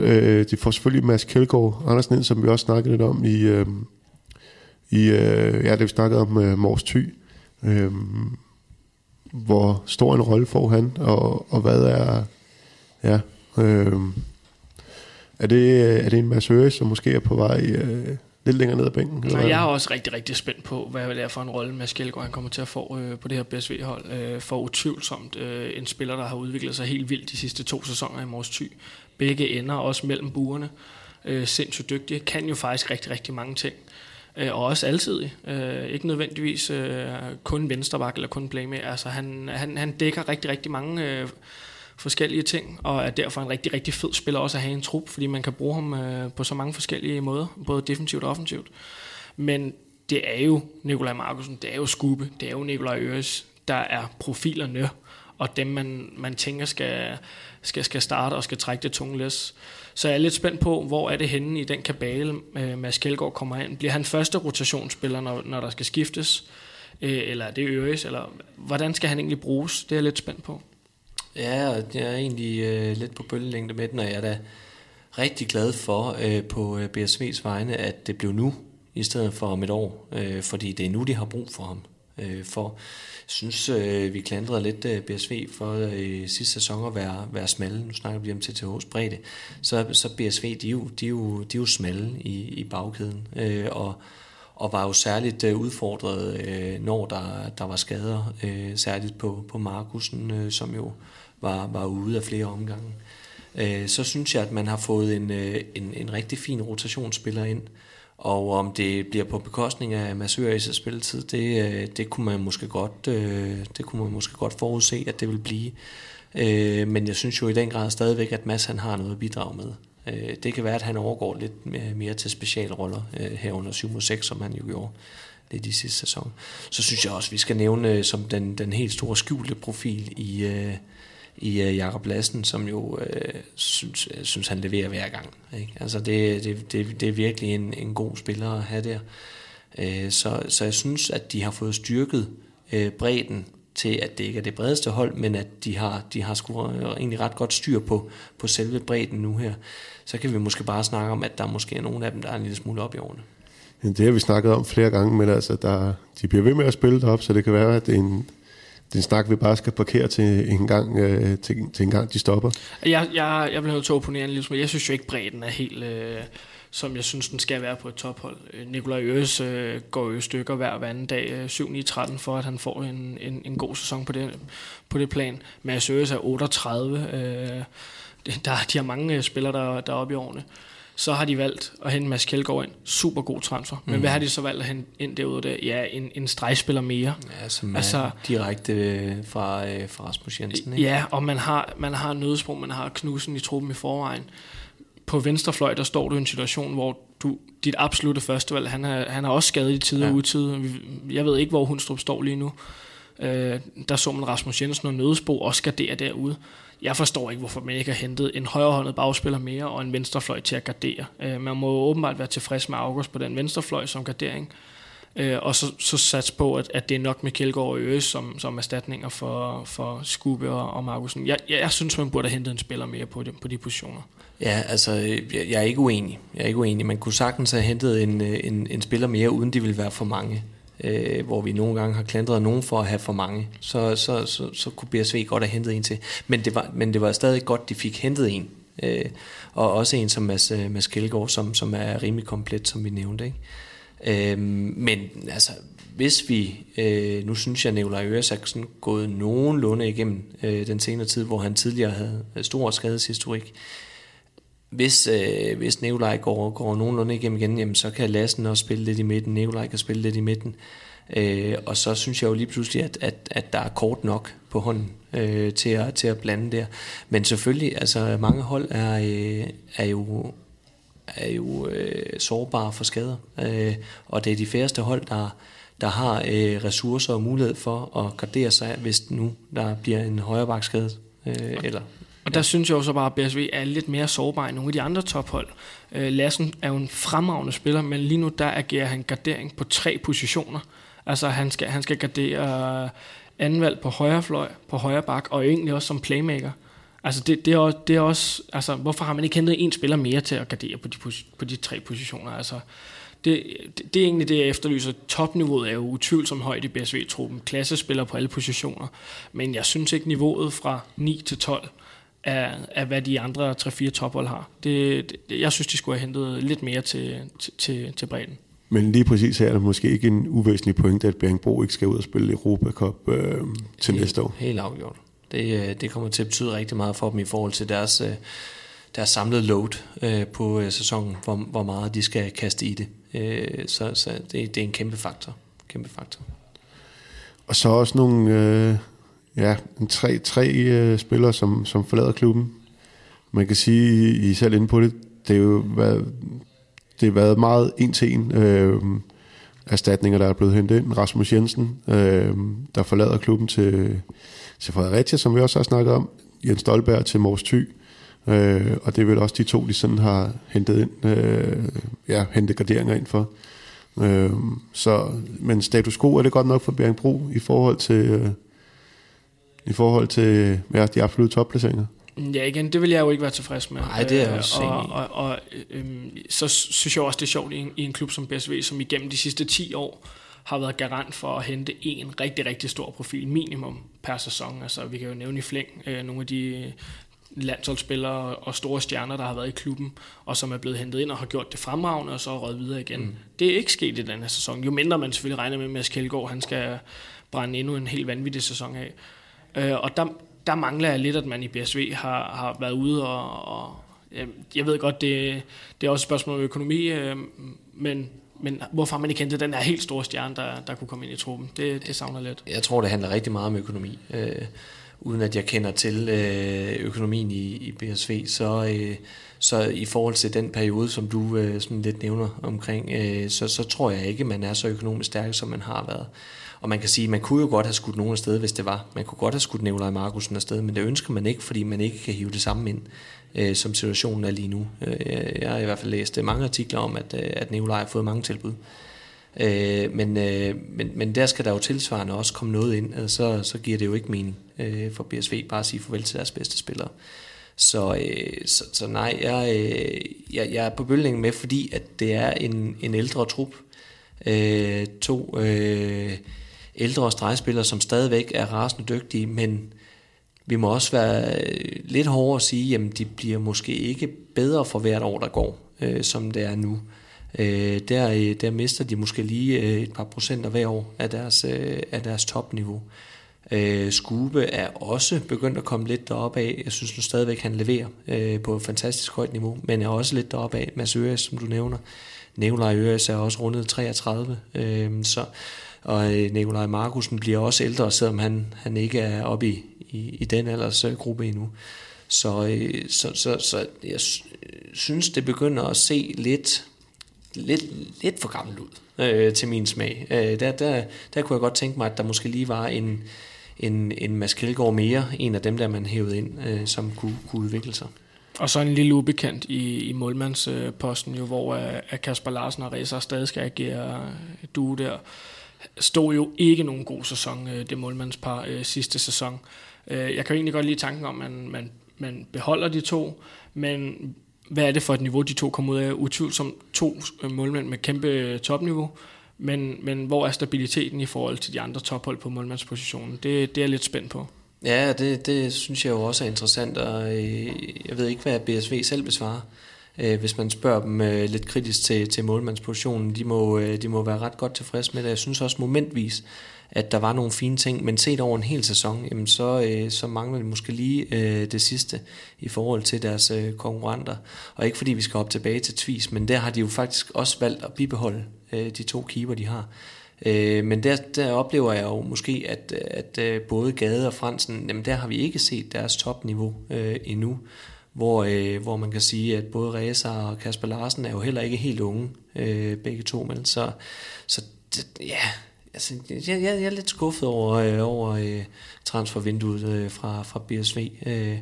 øh, de får selvfølgelig Mads Kjeldgaard Andersen ind, som vi også snakkede lidt om i, øh, i øh, ja, det vi snakkede om øh, Mors Thy. Øh, hvor stor en rolle får han, og, og hvad er, ja, øh, er det, er det en massør, som måske er på vej øh, lidt længere ned ad bænken? Nej, jeg er også rigtig, rigtig spændt på, hvad det er for en rolle Mads Kjeldgaard han kommer til at få øh, på det her BSV-hold. Øh, for utvivlsomt øh, en spiller, der har udviklet sig helt vildt de sidste to sæsoner i Mors Thy. Begge ender også mellem buerne. Øh, sindssygt dygtige. Kan jo faktisk rigtig, rigtig mange ting øh, og også altid. Øh, ikke nødvendigvis øh, kun venstreback eller kun playmaker. Altså, han, han, han dækker rigtig, rigtig mange øh, forskellige ting, og er derfor en rigtig, rigtig fed spiller også at have en trup, fordi man kan bruge ham øh, på så mange forskellige måder, både defensivt og offensivt. Men det er jo Nikolaj Markusen, det er jo Skube, det er jo Nikolaj Øres, der er profilerne og dem man, man tænker skal, skal, skal starte og skal trække det tunge læs. Så jeg er lidt spændt på, hvor er det henne i den kabale, øh, Mads Kjeldgaard kommer ind. Bliver han første rotationsspiller, når, når der skal skiftes? Øh, eller er det Øres? Eller hvordan skal han egentlig bruges? Det er jeg lidt spændt på. Ja, jeg er egentlig øh, lidt på bølgelængde med den, og jeg er da rigtig glad for øh, på øh, BSV's vegne, at det blev nu, i stedet for om et år, øh, fordi det er nu, de har brug for ham. Øh, for jeg synes, øh, vi klandrede lidt øh, BSV for øh, sidste sæson at være, være smalle. Nu snakker vi om TTH's bredde. Så, så BSV, de er jo, de er jo, de er jo smalle i, i bagkæden. Øh, og, og var jo særligt øh, udfordret, øh, når der, der var skader, øh, særligt på, på Markusen, øh, som jo var, var ude af flere omgange. Øh, så synes jeg, at man har fået en, øh, en, en rigtig fin rotationsspiller ind, og om det bliver på bekostning af Mads Øres spilletid, det, øh, det kunne man måske godt, øh, det kunne man måske godt forudse, at det vil blive. Øh, men jeg synes jo i den grad stadigvæk, at Mads han har noget at bidrage med. Det kan være, at han overgår lidt mere til specialroller herunder 7 6, som han jo gjorde lidt i sidste sæson. Så synes jeg også, at vi skal nævne som den, den helt store skjulte profil i, i uh, Jakob Lassen, som jo uh, synes, øh, synes, han leverer hver gang. Ikke? Altså det, det, det, det er virkelig en, en god spiller at have der. Uh, så, så jeg synes, at de har fået styrket uh, bredden til, at det ikke er det bredeste hold, men at de har, de har sgu egentlig ret godt styr på, på selve bredden nu her. Så kan vi måske bare snakke om, at der måske er nogle af dem, der er en lille smule op i årene. Det har vi snakket om flere gange, men altså, der, de bliver ved med at spille derop, så det kan være, at en, det er snak, vi bare skal parkere til en gang, øh, til, til en gang de stopper. Jeg, jeg, jeg bliver nødt til at opponere en lille smule. Jeg synes jo ikke, bredden er helt, øh, som jeg synes, den skal være på et tophold. Øh, Nikolaj Øres øh, går jo stykker hver, hver anden dag, øh, 7-9-13, for at han får en, en, en god sæson på det, på det plan. Mads Øres er 38. Øh, der, de har mange øh, spillere, der, der er oppe i årene. Så har de valgt at hente Mads Kjeldgaard ind. Super god transfer. Men mm. hvad har de så valgt at hente ind derude der? Ja, en, en stregspiller mere. Ja, som altså, direkte øh, fra, øh, fra Rasmus Jensen. Ikke? Ja, og man har, man har Nødsprung, man har Knudsen i truppen i forvejen. På venstrefløj, der står du i en situation, hvor du, dit absolute førstevalg, han er, han er også skadet i tid og ja. utid. Jeg ved ikke, hvor Hundstrup står lige nu. Øh, der så man Rasmus Jensen og Nødesbo også gardere derude. Jeg forstår ikke, hvorfor man ikke har hentet en højrehåndet bagspiller mere og en venstrefløj til at gardere. Øh, man må åbenbart være tilfreds med August på den venstrefløj som gardering. Øh, og så, så sats på, at, at det er nok med Kjeldgaard og Øres som, som erstatninger for, for Skube og, og Markusen. Jeg, jeg, jeg synes, man burde have hentet en spiller mere på de, på de positioner. Ja, altså, øh, jeg, jeg er ikke uenig. Jeg er ikke uenig. Man kunne sagtens have hentet en, øh, en, en spiller mere, uden de ville være for mange øh, hvor vi nogle gange har klandret nogen for at have for mange, så, så, så, så kunne BSV godt have hentet en til. Men det var, men det var stadig godt, de fik hentet en. Øh, og også en som Mads, øh, Mads Kjeldgaard, som, som er rimelig komplet, som vi nævnte. Ikke? Øh, men altså, hvis vi, øh, nu synes jeg, at Nikolaj Øres er gået nogenlunde igennem øh, den senere tid, hvor han tidligere havde stor skadeshistorik, hvis, øh, hvis Nikolaj går, går nogenlunde igennem igen, jamen, så kan Lassen også spille lidt i midten, Nikolaj kan spille lidt i midten. Øh, og så synes jeg jo lige pludselig, at, at, at der er kort nok på hånden øh, til, at, til at blande der. Men selvfølgelig, altså mange hold er, øh, er jo, er jo øh, sårbare for skader. Øh, og det er de færreste hold, der, der har øh, ressourcer og mulighed for at gardere sig, hvis nu der bliver en højre skade. Øh, eller og der ja. synes jeg også bare, at BSV er lidt mere sårbar end nogle af de andre tophold. Øh, Lassen er jo en fremragende spiller, men lige nu der agerer han gardering på tre positioner. Altså han skal, han skal gardere anvalg på højre fløj, på højre bak, og egentlig også som playmaker. Altså det, det, er også, det er også, altså hvorfor har man ikke hentet en spiller mere til at gardere på de, på de tre positioner? Altså det, det, det er egentlig det, jeg efterlyser. Topniveauet er jo utvivlsomt højt i BSV-truppen. Klassespiller på alle positioner. Men jeg synes ikke niveauet fra 9 til 12 af, af hvad de andre 3-4 tophold har. Det, det, jeg synes, de skulle have hentet lidt mere til, til, til, til bredden. Men lige præcis her er det måske ikke en uvæsentlig point, at Bjergbro ikke skal ud og spille Europa Cup øh, til helt, næste år. Helt afgjort. Det, øh, det kommer til at betyde rigtig meget for dem i forhold til deres, øh, deres samlede load øh, på sæsonen, hvor, hvor meget de skal kaste i det. Så, så det, det er en kæmpe faktor. Kæmpe faktor. Og så også nogle, øh, ja, en tre, tre øh, spillere, som, som forlader klubben. Man kan sige, I er selv inde på det, det er jo været, det har været meget en til en. Øh, erstatninger, der er blevet hentet ind. Rasmus Jensen, øh, der forlader klubben til, til Fredericia, som vi også har snakket om. Jens Stolberg til Mors Thy. Øh, og det er vel også de to, de sådan har hentet ind, øh, ja, hentet garderinger ind for. Øh, så, men status quo er det godt nok for Bjergbro i forhold til, øh, i forhold til ja, de absolutte topplaceringer. Ja, igen, det vil jeg jo ikke være tilfreds med. Nej, det er jeg også øh, og, og, og øhm, så synes jeg også, det er sjovt i en, i en klub som BSV, som igennem de sidste 10 år har været garant for at hente en rigtig, rigtig stor profil minimum per sæson. Altså, vi kan jo nævne i flæng øh, nogle af de landsholdsspillere og store stjerner, der har været i klubben, og som er blevet hentet ind og har gjort det fremragende, og så røget videre igen. Mm. Det er ikke sket i den her sæson. Jo mindre man selvfølgelig regner med, at Mads Kjeldgaard, han skal brænde endnu en helt vanvittig sæson af. Øh, og der, der mangler jeg lidt, at man i BSV har, har været ude og, og jeg ved godt, det, det er også et spørgsmål om økonomi, øh, men, men hvorfor man ikke hentet den her helt store stjerne, der, der kunne komme ind i truppen? Det, det savner lidt. Jeg tror, det handler rigtig meget om økonomi. Øh, uden at jeg kender til øh, økonomien i, i BSV, så, øh, så i forhold til den periode, som du øh, sådan lidt nævner omkring, øh, så, så tror jeg ikke, man er så økonomisk stærk, som man har været. Og man kan sige, man kunne jo godt have skudt nogen afsted, hvis det var. Man kunne godt have skudt Nikolaj Markusen afsted, men det ønsker man ikke, fordi man ikke kan hive det samme ind, øh, som situationen er lige nu. Øh, jeg har i hvert fald læst øh, mange artikler om, at, øh, at Nikolaj har fået mange tilbud. Øh, men, øh, men, men der skal der jo tilsvarende også komme noget ind, altså, så, så giver det jo ikke mening øh, for BSV bare at sige farvel til deres bedste spillere. Så, øh, så, så nej, jeg, øh, jeg, jeg er på bølgen med, fordi at det er en, en ældre trup. Øh, to øh, ældre stregspillere, som stadigvæk er rasende dygtige, men vi må også være øh, lidt hårdere at sige, at de bliver måske ikke bedre for hvert år, der går, øh, som det er nu. Øh, der, øh, der mister de måske lige øh, et par procenter hver år af deres, øh, af deres topniveau. Øh, Skube er også begyndt at komme lidt deroppe af. Jeg synes nu stadigvæk, han leverer øh, på et fantastisk højt niveau, men er også lidt deroppe af. Mads Øres, som du nævner. Nikolaj Øres er også rundet 33. Øh, så, og øh, Nikolaj Markusen bliver også ældre, selvom han, han ikke er oppe i, i, i den aldersgruppe endnu. Så, øh, så, så, så jeg øh, synes, det begynder at se lidt lidt, lidt for gammelt ud øh, til min smag. Øh, der, der, der kunne jeg godt tænke mig, at der måske lige var en, en, en Mads Kjeldgaard mere, en af dem, der man hævede ind, øh, som kunne, kunne udvikle sig. Og så en lille ubekendt i, i målmandsposten, jo, hvor uh, Kasper Larsen og Reza stadig skal agere øh, du der. Stod jo ikke nogen god sæson, øh, det målmandspar øh, sidste sæson. Øh, jeg kan jo egentlig godt lide tanken om, at man, man, man beholder de to, men hvad er det for et niveau, de to kommer ud af? Utvivlsomt to målmænd med kæmpe topniveau, men, men hvor er stabiliteten i forhold til de andre tophold på målmandspositionen? Det, det er jeg lidt spændt på. Ja, det, det synes jeg jo også er interessant, og jeg ved ikke, hvad BSV selv besvarer. Øh, hvis man spørger dem øh, lidt kritisk til, til målmandspositionen, de må, øh, de må være ret godt tilfreds med det. Jeg synes også momentvis, at der var nogle fine ting, men set over en hel sæson, jamen så, øh, så mangler de måske lige øh, det sidste i forhold til deres øh, konkurrenter. Og ikke fordi vi skal op tilbage til Tvis, men der har de jo faktisk også valgt at bibeholde øh, de to keeper, de har. Øh, men der, der oplever jeg jo måske, at, at øh, både Gade og Fransen, jamen der har vi ikke set deres topniveau øh, endnu hvor, øh, hvor man kan sige, at både Reza og Kasper Larsen er jo heller ikke helt unge, øh, begge to, men så, så det, ja, altså, jeg, jeg, jeg er lidt skuffet over, øh, over øh, transfervinduet øh, fra, fra BSV. Øh,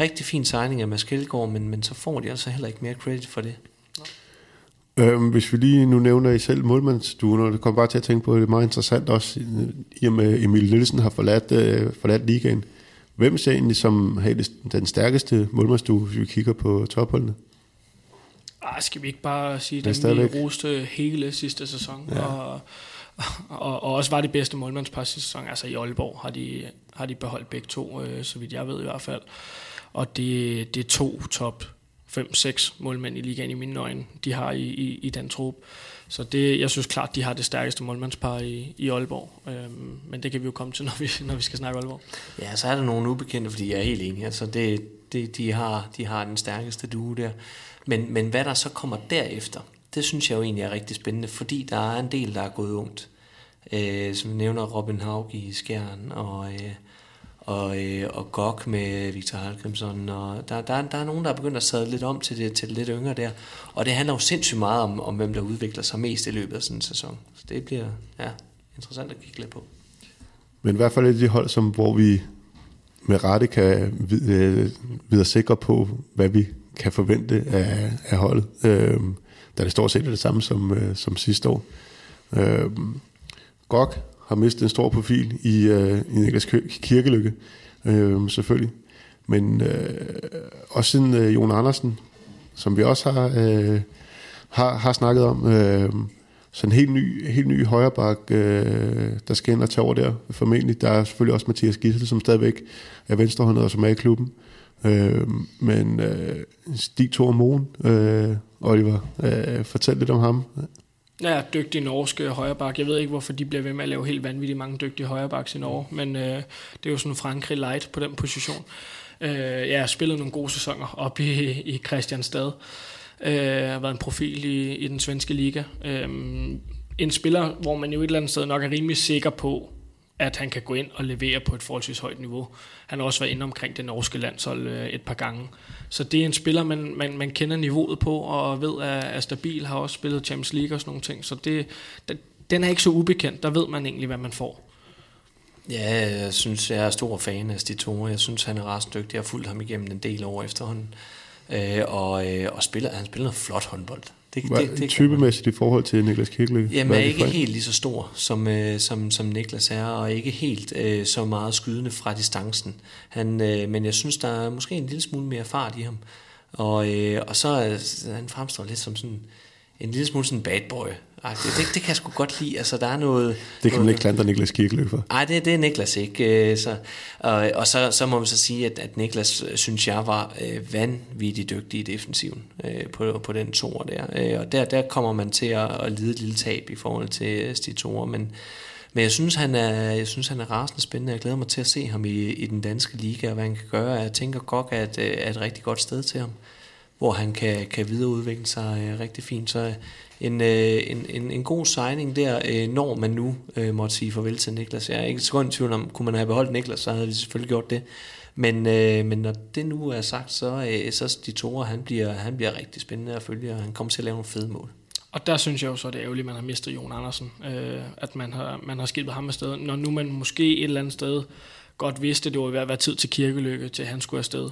rigtig fin signing af Mads Kjeldgaard, men, men så får de altså heller ikke mere credit for det. Øhm, hvis vi lige nu nævner I selv målmandsduen, og det kommer bare til at tænke på, at det er meget interessant også, i og med Emil Nielsen har forladt, øh, forladt ligaen. Hvem ser egentlig som har den stærkeste målmandsstue, hvis vi kigger på topholdene? Ah, skal vi ikke bare sige, at vi roste hele sidste sæson, ja. og og, og også var det bedste målmandspar sidste sæson. Altså i Aalborg har de, har de beholdt begge to, øh, så vidt jeg ved i hvert fald. Og det, det er to top 5-6 målmænd i ligaen i mine øjne, de har i, i, i den trup. Så det, jeg synes klart, de har det stærkeste målmandspar i, i Aalborg. Øhm, men det kan vi jo komme til, når vi, når vi skal snakke Aalborg. Ja, så er der nogle ubekendte, fordi jeg er helt enig. Altså det, det, de, har, de har den stærkeste duo der. Men, men hvad der så kommer derefter, det synes jeg jo egentlig er rigtig spændende, fordi der er en del, der er gået ungt. Øh, som nævner Robin Haug i Skjern, og, øh, og, øh, og Gok med Victor Halkrimsson, og der, der, der er nogen, der er begyndt at sadle lidt om til det, til det lidt yngre der, og det handler jo sindssygt meget om, om hvem der udvikler sig mest i løbet af sådan en sæson. Så det bliver ja, interessant at kigge lidt på. Men i hvert fald et af de hold, som, hvor vi med rette kan øh, videre sikre på, hvad vi kan forvente af, af holdet. Øh, da det stort set er det samme som, øh, som sidste år. Øh, Gok har mistet en stor profil i, øh, i Niklas Kirkelykke, øh, selvfølgelig. Men øh, også siden øh, Jon Andersen, som vi også har, øh, har, har snakket om, øh, så en helt ny, helt ny højrebak, øh, der skal ind og tage over der, formentlig. Der er selvfølgelig også Mathias Gissel, som stadigvæk er venstrehåndet og som er i klubben. Øh, men øh, Stig Thor Moen, øh, Oliver, øh, fortæl lidt om ham. Ja, dygtig norske højreback. Jeg ved ikke, hvorfor de bliver ved med at lave helt vanvittigt mange dygtige højrebacks i Norge, men øh, det er jo sådan Frankrig light på den position. Øh, jeg har spillet nogle gode sæsoner op i, i Christianstad. Øh, har været en profil i, i den svenske liga. Øh, en spiller, hvor man jo et eller andet sted nok er rimelig sikker på, at han kan gå ind og levere på et forholdsvis højt niveau. Han har også været inde omkring det norske landshold øh, et par gange. Så det er en spiller, man, man, man kender niveauet på, og ved er, er stabil, har også spillet Champions League og sådan nogle ting. Så det, den er ikke så ubekendt, der ved man egentlig, hvad man får. Ja, jeg synes, jeg er stor fan af to. Jeg synes, han er ret dygtig. Jeg har fulgt ham igennem en del år efterhånden. Øh, og, øh, og spiller, han spiller noget flot håndbold. Det, det, det, det typemæssigt i forhold til Niklas Kirkelø? Jamen er ikke helt lige så stor, som, øh, som, som Niklas er, og ikke helt øh, så meget skydende fra distancen. Han, øh, men jeg synes, der er måske en lille smule mere fart i ham. Og, øh, og så øh, han fremstår lidt som sådan en lille smule sådan bad boy. Det, det, det kan jeg sgu godt lide. Altså, der er noget, det kan man ikke klandre Niklas Kirkelø for. Nej, det, det er Niklas ikke. Øh, så, og, og så, så må man så sige, at, at Niklas, øh, synes jeg, var øh, vanvittigt dygtig i defensiven øh, på, på den toer der. Øh, og der, der kommer man til at, at lide et lille tab i forhold til de toer. Men, men jeg synes, han er, jeg synes, han er rasende spændende. Jeg glæder mig til at se ham i, i den danske liga, og hvad han kan gøre. Jeg tænker godt, at er et rigtig godt sted til ham hvor han kan, kan videreudvikle sig øh, rigtig fint. Så øh, en, øh, en, en, en god signing der, øh, når man nu øh, måtte sige farvel til Niklas. Jeg er ikke så i tvivl om, kunne man have beholdt Niklas, så havde vi selvfølgelig gjort det. Men, øh, men når det nu er sagt, så, øh, så de to han bliver, han bliver rigtig spændende at følge, og han kommer til at lave nogle fede mål. Og der synes jeg jo så, det er ærgerligt, at man har mistet Jon Andersen. Øh, at man har, man har skibet ham afsted. Når nu man måske et eller andet sted godt vidste, at det var ved at være tid til kirkelykke, til han skulle afsted.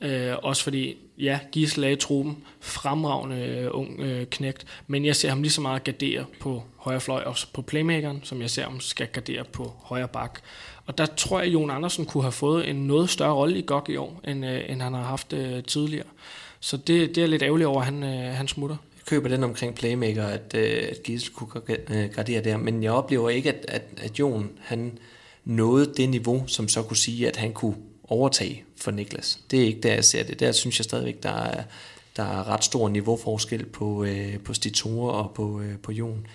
Øh, også fordi, ja, Gisle er i truppen, fremragende øh, ung øh, knægt, men jeg ser ham lige så meget gardere på højre fløj og på playmakeren, som jeg ser ham skal gardere på højre bak. Og der tror jeg, at Jon Andersen kunne have fået en noget større rolle i GOG i år, end, øh, end han har haft øh, tidligere. Så det, det er lidt ærgerligt over, at han, øh, han smutter. Jeg køber den omkring playmaker, at, øh, at Gisle kunne øh, gardere der, men jeg oplever ikke, at, at, at Jon han nåede det niveau, som så kunne sige, at han kunne overtage for Niklas. Det er ikke der, jeg ser det. Der synes jeg stadigvæk, der er, der er ret stor niveauforskel på, øh, på Stitore og på, øh, på Jon.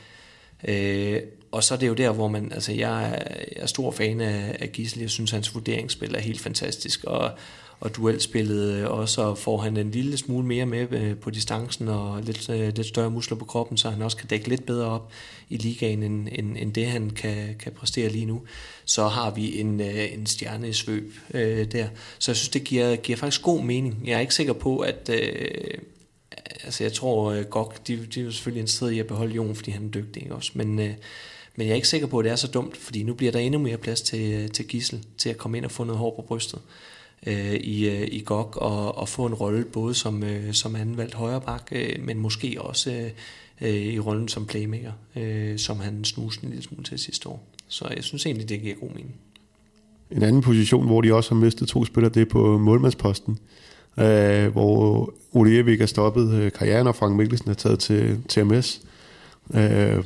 Øh, og så er det jo der, hvor man, altså jeg er, jeg er stor fan af, af Gisle. Jeg synes, hans vurderingsspil er helt fantastisk, og, og duelspillet øh, også, og får han en lille smule mere med øh, på distancen og lidt, øh, lidt større muskler på kroppen, så han også kan dække lidt bedre op i ligaen, end, end, end det han kan, kan præstere lige nu, så har vi en, en stjerne i svøb øh, der. Så jeg synes, det giver, giver faktisk god mening. Jeg er ikke sikker på, at... Øh, altså jeg tror godt, de, de er jo selvfølgelig interesseret i at beholde Jon, fordi han er dygtig ikke også, men, men jeg er ikke sikker på, at det er så dumt, fordi nu bliver der endnu mere plads til, til Gissel, til at komme ind og få noget hår på brystet øh, i, øh, i GOG og, og få en rolle både som, øh, som anvalgt højreback, øh, men måske også øh, øh, i rollen som playmaker, øh, som han snusede en lille smule til sidste år. Så jeg synes egentlig, det giver god mening. En anden position, hvor de også har mistet to spillere, det er på målmandsposten, øh, hvor Ole Evig er stoppet øh, karrieren, og Frank Mikkelsen er taget til TMS. Øh,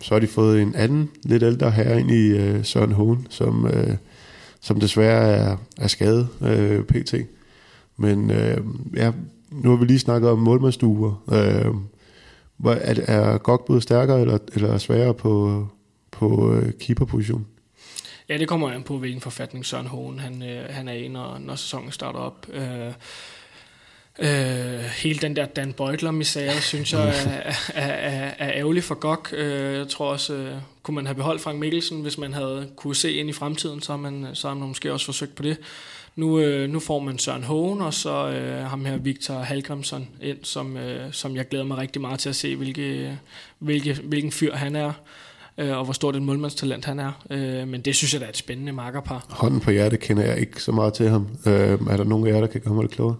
så har de fået en anden, lidt ældre herre ind i øh, Søren Hohen, som... Øh, som desværre er, er skadet øh, pt. Men øh, ja, nu har vi lige snakket om målmandsduer. Øh, er, er Gok blevet stærkere eller, eller sværere på, på øh, keeperposition? Ja, det kommer an på, hvilken forfatning Søren Hohen han, øh, han er i, når, når sæsonen starter op. Øh, Øh, hele den der Dan Beutler-misære, synes jeg, er, er, er, er ærgerlig for GOG. Øh, jeg tror også, øh, kunne man have beholdt Frank Mikkelsen, hvis man havde kunne se ind i fremtiden, så har man, så har man måske også forsøgt på det. Nu, øh, nu får man Søren Hågen, og så øh, ham her Victor Halgrimsson ind, som, øh, som jeg glæder mig rigtig meget til at se, hvilke, hvilke, hvilken fyr han er øh, og hvor stort et målmandstalent han er. Øh, men det synes jeg da er et spændende makkerpar. Hånden på hjertet kender jeg ikke så meget til ham. Øh, er der nogen af jer, der kan komme det klogere?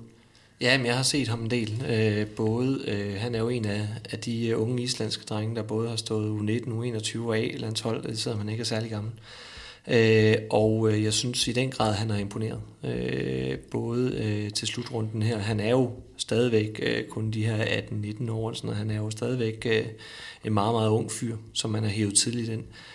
Ja, men jeg har set ham en del. Øh, både, øh, han er jo en af, af de øh, unge islandske drenge, der både har stået U19, U21 og A-landshold, det sidder man ikke er særlig gammel. Øh, og øh, jeg synes i den grad, han har imponeret. Øh, både øh, til slutrunden her. Han er jo stadigvæk øh, kun de her 18-19 år, sådan han er jo stadigvæk øh, en meget, meget ung fyr, som man har hævet tidligt ind øh,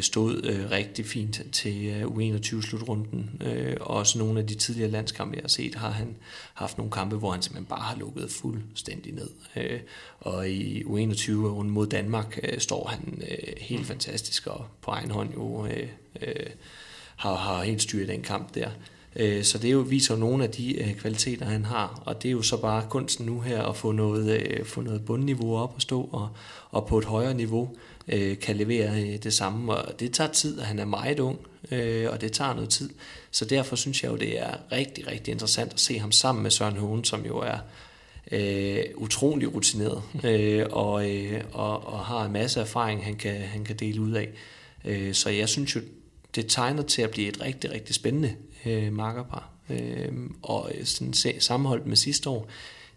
stod øh, rigtig fint til øh, U21-slutrunden. Øh, også nogle af de tidligere landskampe, jeg har set, har han haft nogle kampe, hvor han simpelthen bare har lukket fuldstændig ned. Øh, og i U21-runden mod Danmark øh, står han øh, helt fantastisk, og på egen hånd jo øh, øh, har, har helt styret den kamp der. Øh, så det jo viser nogle af de øh, kvaliteter, han har, og det er jo så bare kunsten nu her at få noget, øh, få noget bundniveau op at stå, og, og på et højere niveau øh, kan levere øh, det samme. Og det tager tid, og han er meget ung, øh, og det tager noget tid. Så derfor synes jeg jo, det er rigtig, rigtig interessant at se ham sammen med Søren Hågen, som jo er øh, utrolig rutineret øh, og, øh, og, og har en masse erfaring, han kan, han kan dele ud af. Øh, så jeg synes jo, det tegner til at blive et rigtig, rigtig spændende øh, markerpar. Øh, og sådan sammenholdt med sidste år,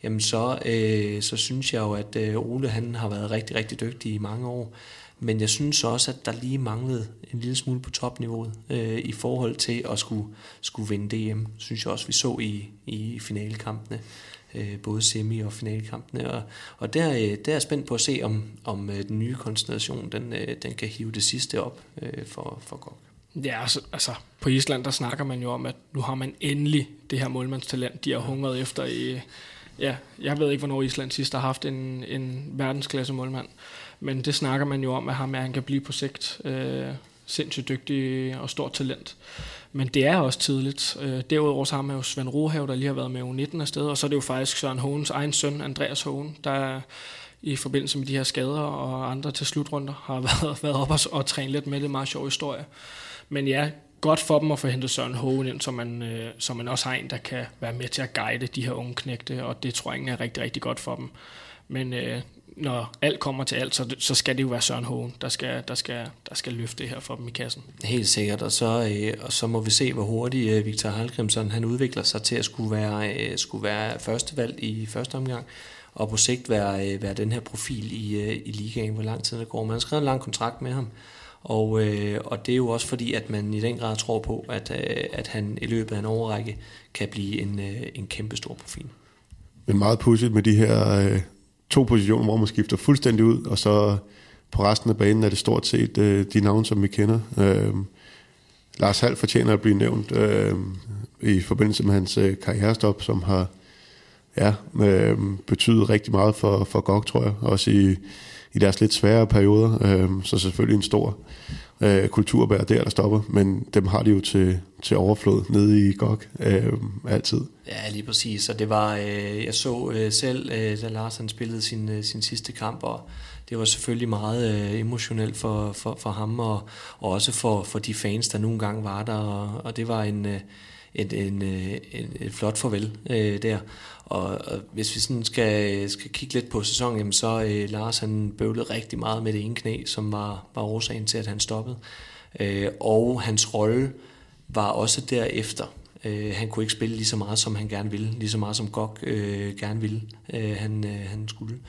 jamen så, øh, så synes jeg jo, at øh, Ole han har været rigtig, rigtig dygtig i mange år. Men jeg synes også, at der lige manglede en lille smule på topniveauet øh, i forhold til at skulle, skulle vinde DM. Synes jeg også, vi så i, i finalekampene. Øh, både semi- og finalekampene. Og, og der, øh, der er jeg spændt på at se, om, om øh, den nye konstellation den, øh, den kan hive det sidste op øh, for, for Gok. Ja, altså, altså på Island, der snakker man jo om, at nu har man endelig det her målmandstalent, de har hungret efter i... Ja, jeg ved ikke, hvornår Island sidst har haft en, en verdensklasse målmand. Men det snakker man jo om, at ham, at han kan blive på sigt øh, sindssygt dygtig og stort talent. Men det er også tidligt. Øh, derudover så har man jo Svend Rohav, der lige har været med U19 afsted, og så er det jo faktisk Søren Hågens egen søn, Andreas Hågen, der i forbindelse med de her skader og andre til slutrunder har været, været op og, og trænet lidt med det. Meget sjov historie. Men ja, godt for dem at få hentet Søren Hågen ind, så man, øh, så man også har en, der kan være med til at guide de her unge knægte, og det tror jeg er rigtig, rigtig godt for dem. Men øh, når alt kommer til alt, så, så skal det jo være Søren Hågen, der skal, der, skal, der skal løfte det her for dem i kassen. Helt sikkert, og så, øh, og så må vi se, hvor hurtigt øh, Victor Halgrimsson han udvikler sig til at skulle være, øh, skulle være førstevalg i første omgang, og på sigt være, øh, være den her profil i, øh, i ligaen, hvor lang tid det går. Man har skrevet en lang kontrakt med ham, og, øh, og det er jo også fordi, at man i den grad tror på, at, øh, at han i løbet af en overrække kan blive en, øh, en kæmpe stor profil. Men meget pudsigt med de her øh, to positioner, hvor man skifter fuldstændig ud, og så på resten af banen er det stort set øh, de navne, som vi kender. Øh, Lars Hall fortjener at blive nævnt øh, i forbindelse med hans øh, karrierestop, som har ja, øh, betydet rigtig meget for, for GOG, tror jeg. Også i, i deres lidt svære perioder. Øh, så selvfølgelig en stor øh, kulturbær der, der stopper. Men dem har de jo til, til overflod nede i GOG øh, altid. Ja, lige præcis. Og det var, øh, jeg så øh, selv, øh, da Lars han spillede sin, øh, sin sidste kamp, og det var selvfølgelig meget øh, emotionelt for, for, for ham, og, og også for, for de fans, der nogle gange var der, og, og det var en... Øh, et, en, øh, en, et flot farvel øh, der. Og, og hvis vi sådan skal, skal kigge lidt på sæsonen, jamen så øh, Lars han bøvlede rigtig meget med det ene knæ, som var, var årsagen til, at han stoppede. Øh, og hans rolle var også derefter. Øh, han kunne ikke spille lige så meget, som han gerne ville, lige så meget som Gok øh, gerne ville, øh, han, øh, han skulle.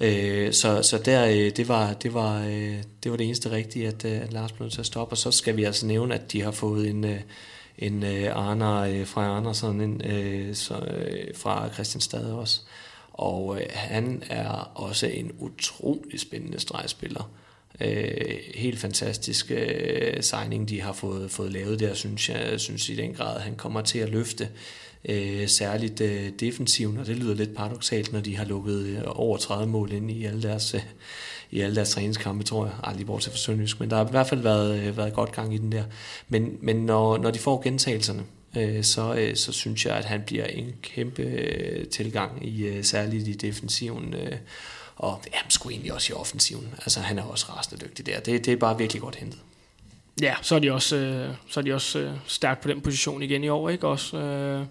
Øh, så så der, øh, det, var, det, var, øh, det var det eneste rigtige, at, øh, at Lars blev nødt til at stoppe. Og så skal vi altså nævne, at de har fået en, øh, en øh, Arne øh, fra Andersen en, øh, så, øh, fra Christianstad også. Og øh, han er også en utrolig spændende stregspiller. Øh, helt fantastisk øh, signing, de har fået, fået lavet der, synes jeg, synes i den grad, han kommer til at løfte øh, særligt øh, defensiven, og det lyder lidt paradoxalt, når de har lukket øh, over 30 mål ind i alle deres, øh, i alle deres træningskampe, tror jeg. Ej, lige bort til for Sønderjysk, men der har i hvert fald været, øh, været godt gang i den der. Men, men når, når de får gentagelserne, øh, så, øh, så synes jeg, at han bliver en kæmpe tilgang, i særligt i defensiven, og ja, sgu egentlig også i offensiven. Altså, han er også rasende dygtig der. Det, det er bare virkelig godt hentet. Ja, så er de også, øh, så er de også øh, stærkt på den position igen i år, ikke? Også øh,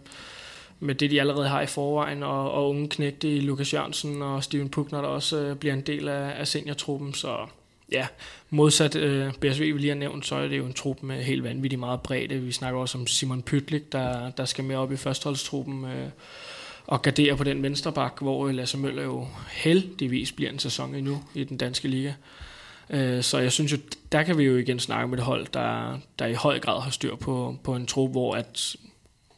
med det, de allerede har i forvejen, og, og unge knægte i Lukas Jørgensen og Steven Pugner, der også øh, bliver en del af, af seniortruppen, så ja, modsat øh, BSV, vi lige har nævnt, så er det jo en trup med helt vanvittigt meget bredde. Vi snakker også om Simon Pytlik, der, der skal med op i førsteholdstruppen øh, og gardere på den venstre bak, hvor øh, Lasse Møller jo heldigvis bliver en sæson endnu i den danske liga. Øh, så jeg synes jo, der kan vi jo igen snakke med et hold, der, der i høj grad har styr på, på en trup, hvor at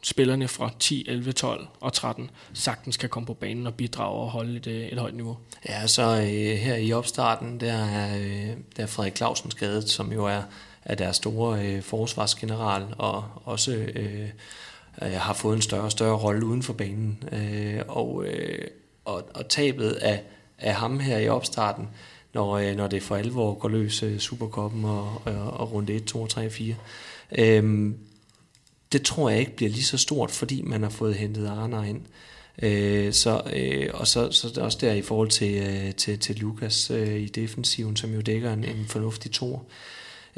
spillerne fra 10, 11, 12 og 13 sagtens kan komme på banen og bidrage og holde et, øh, et højt niveau. Ja, så øh, her i opstarten, der er, øh, der er Frederik Clausen skadet, som jo er, er deres store øh, forsvarsgeneral, og også øh, øh, har fået en større og større rolle uden for banen. Øh, og, øh, og, og tabet af, af ham her i opstarten, når, øh, når det for alvor går løs øh, Superkoppen og, og, og runde 1, 2, 3, 4. Øh, det tror jeg ikke bliver lige så stort, fordi man har fået hentet Arne ind. Øh, så, øh, og så, så det også der i forhold til, øh, til, til Lukas øh, i defensiven, som jo dækker en, en fornuftig tor.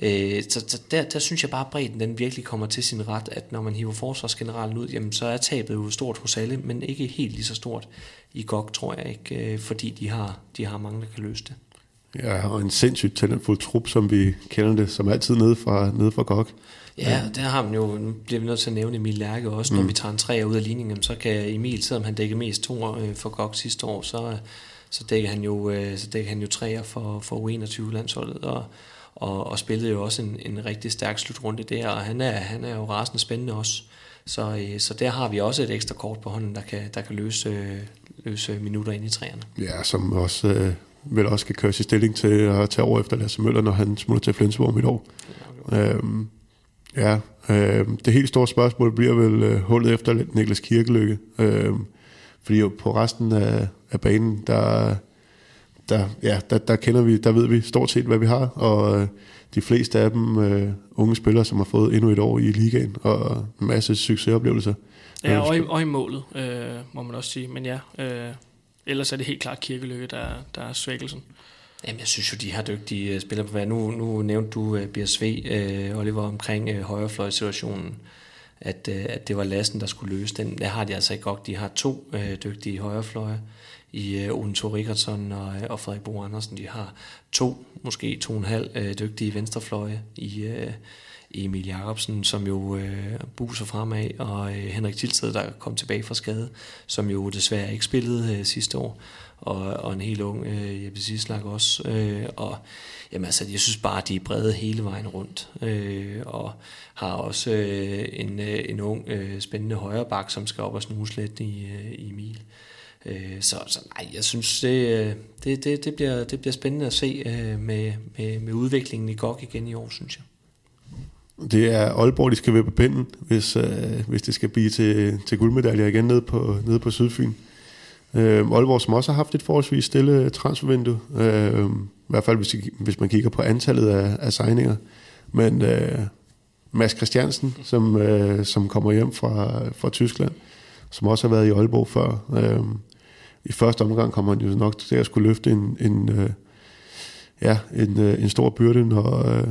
Øh, så, så der, der synes jeg bare, at bredden den virkelig kommer til sin ret, at når man hiver forsvarsgeneralen ud, jamen, så er tabet jo stort hos alle, men ikke helt lige så stort i GOG, tror jeg ikke, øh, fordi de har, de har mange, der kan løse det. Ja, og en sindssygt talentfuld trup, som vi kender det, som altid nede fra, nede fra GOG. Ja, der har man jo, nu bliver vi nødt til at nævne Emil Lærke også, mm. når vi tager en træer ud af ligningen, så kan Emil, selvom han dækker mest to øh, for GOG sidste år, så, så dækker han jo, øh, så dækker han jo træer for, for U21-landsholdet, og, og, og spillede jo også en, en rigtig stærk slutrunde der, og han er, han er jo rasende spændende også. Så, øh, så der har vi også et ekstra kort på hånden, der kan, der kan løse, løse minutter ind i træerne. Ja, som også øh, vel også skal køres i stilling til at tage over efter Lasse Møller, når han smutter til Flensborg om et år. Ja, øhm, Ja, øh, det helt store spørgsmål bliver vel øh, hullet efter Niklas Kirkelykke. Øh, fordi jo på resten af, af banen, der, der, ja, der, der kender vi, der ved vi stort set, hvad vi har, og øh, de fleste af dem øh, unge spillere, som har fået endnu et år i ligaen, og en masse succesoplevelser. Ja, og i, og i målet, øh, må man også sige. Men ja, øh, ellers er det helt klart Kirkelykke, der, der er svækkelsen. Jamen, jeg synes jo, de har dygtige øh, spillere på hver. Nu, nu nævnte du øh, BSV, øh, Oliver, omkring uh, højrefløjsituationen, at, at det var Lassen, der skulle løse den. Det har de altså ikke godt. De har to dygtige højrefløje i Unto Uden Rikardson og, og Frederik Bo Andersen. De har to, måske to og en halv uh, dygtige venstrefløje i, Emil Jacobsen, som jo øh, buser fremad, og øh, Henrik Tilsted, der kom tilbage fra skade, som jo desværre ikke spillede øh, sidste år og, og en helt ung øh, Jeppe Sislak også. Øh, og jamen, altså, jeg synes bare, at de er brede hele vejen rundt, øh, og har også øh, en, øh, en ung, øh, spændende højreback, som skal op og snuse lidt i, øh, i Emil. Øh, så, så nej, jeg synes, det, øh, det, det, det, bliver, det bliver spændende at se øh, med, med, med udviklingen i GOG igen i år, synes jeg. Det er Aalborg, de skal være på pinden, hvis, øh, hvis det skal blive til, til guldmedaljer igen nede på, nede på Sydfyn. Øh, Aalborg, som også har haft et forholdsvis stille transfervindue, øh, i hvert fald hvis, hvis man kigger på antallet af, af signinger. Men øh, Mads Christiansen, som, øh, som kommer hjem fra, fra Tyskland, som også har været i Aalborg før. Øh, I første omgang kommer han jo nok til at skulle løfte en, en, øh, ja, en, øh, en stor byrde, når øh,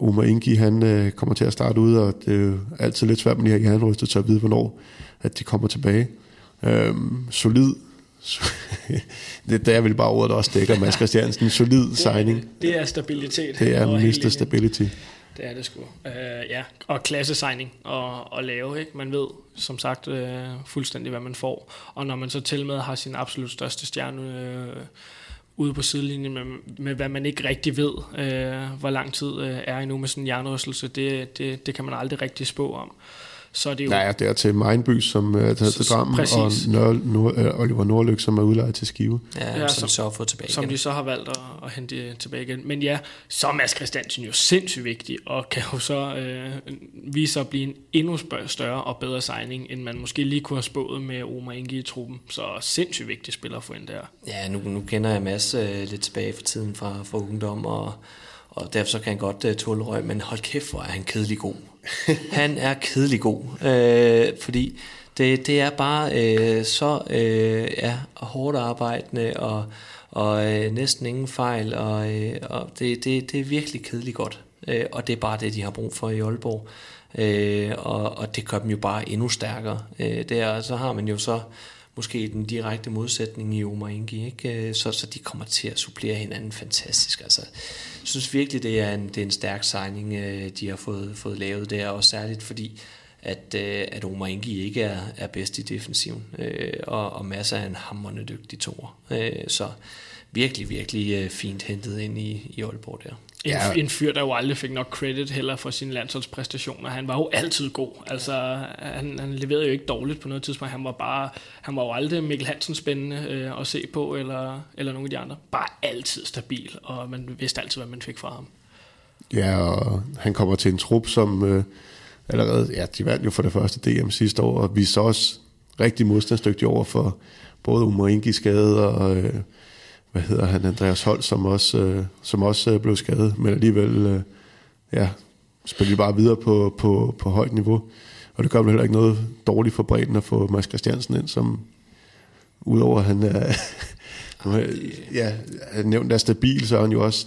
Omar Ingi han, øh, kommer til at starte ud, og det er jo altid lidt svært med de her jernrystet til at vide, hvornår at de kommer tilbage. Øh, solid det, der vil bare ordet også dækker Mads Christiansen. Solid det, signing. Det er stabilitet. Det er Mr. Stability. Det er det sgu. Uh, ja, og klasse signing og, og lave, ikke? Man ved, som sagt, uh, fuldstændig, hvad man får. Og når man så til med har sin absolut største stjerne uh, ude på sidelinjen med, med, hvad man ikke rigtig ved, uh, hvor lang tid uh, er endnu med sådan en jernrystelse, det, det, det kan man aldrig rigtig spå om så er det jo... Ja, det er til Mindby, som er taget til Drammen, og Nør, Nør, uh, Oliver Nordlyk, som er udlejet til Skive. Ja, ja som, som så har fået tilbage Som igen. de så har valgt at, at hente tilbage igen. Men ja, så er Mads Christiansen jo sindssygt vigtig, og kan jo så øh, vise sig at blive en endnu større og bedre signing, end man måske lige kunne have spået med Omar Inge i truppen. Så sindssygt vigtig spiller for en der. Ja, nu, nu kender jeg Mads øh, lidt tilbage fra tiden fra, fra ungdom, og og derfor så kan han godt uh, tåle røg, men hold kæft, hvor er han kedelig god. Han er kedelig god, øh, fordi det, det er bare øh, så øh, ja, hårdt arbejdende og, og øh, næsten ingen fejl, og, øh, og det, det, det er virkelig kedeligt godt. Øh, og det er bare det, de har brug for i Aalborg. Øh, og, og det gør dem jo bare endnu stærkere. Øh, der, så har man jo så måske den direkte modsætning i Omar Ingi, ikke? Øh, så, så de kommer til at supplere hinanden fantastisk. Altså, jeg synes virkelig, det er en, det er en stærk signing, øh, de har fået, fået lavet der, og særligt fordi, at, øh, at Omar Ingi ikke er, er bedst i defensiven, og, og masser af en hammerne dygtig toer. Så virkelig, virkelig fint hentet ind i, i Aalborg der. En, ja. en fyr, der jo aldrig fik nok credit heller for sine landsholdspræstationer. Han var jo altid god. Altså, han, han leverede jo ikke dårligt på noget tidspunkt. Han var bare, han var jo aldrig Mikkel Hansen spændende øh, at se på, eller, eller nogle af de andre. Bare altid stabil, og man vidste altid, hvad man fik fra ham. Ja, og han kommer til en trup, som øh, allerede, ja, de vandt jo for det første DM sidste år, og vi så også rigtig modstandsdygtige over for både Umaringi skade og... Øh, hvad hedder han, Andreas Holt, som også, øh, som også øh, blev skadet, men alligevel øh, ja, spiller vi bare videre på, på, på højt niveau. Og det gør vel heller ikke noget dårligt for bredden at få Mads Christiansen ind, som udover han er, ja, han nævnt er stabil, så er han jo også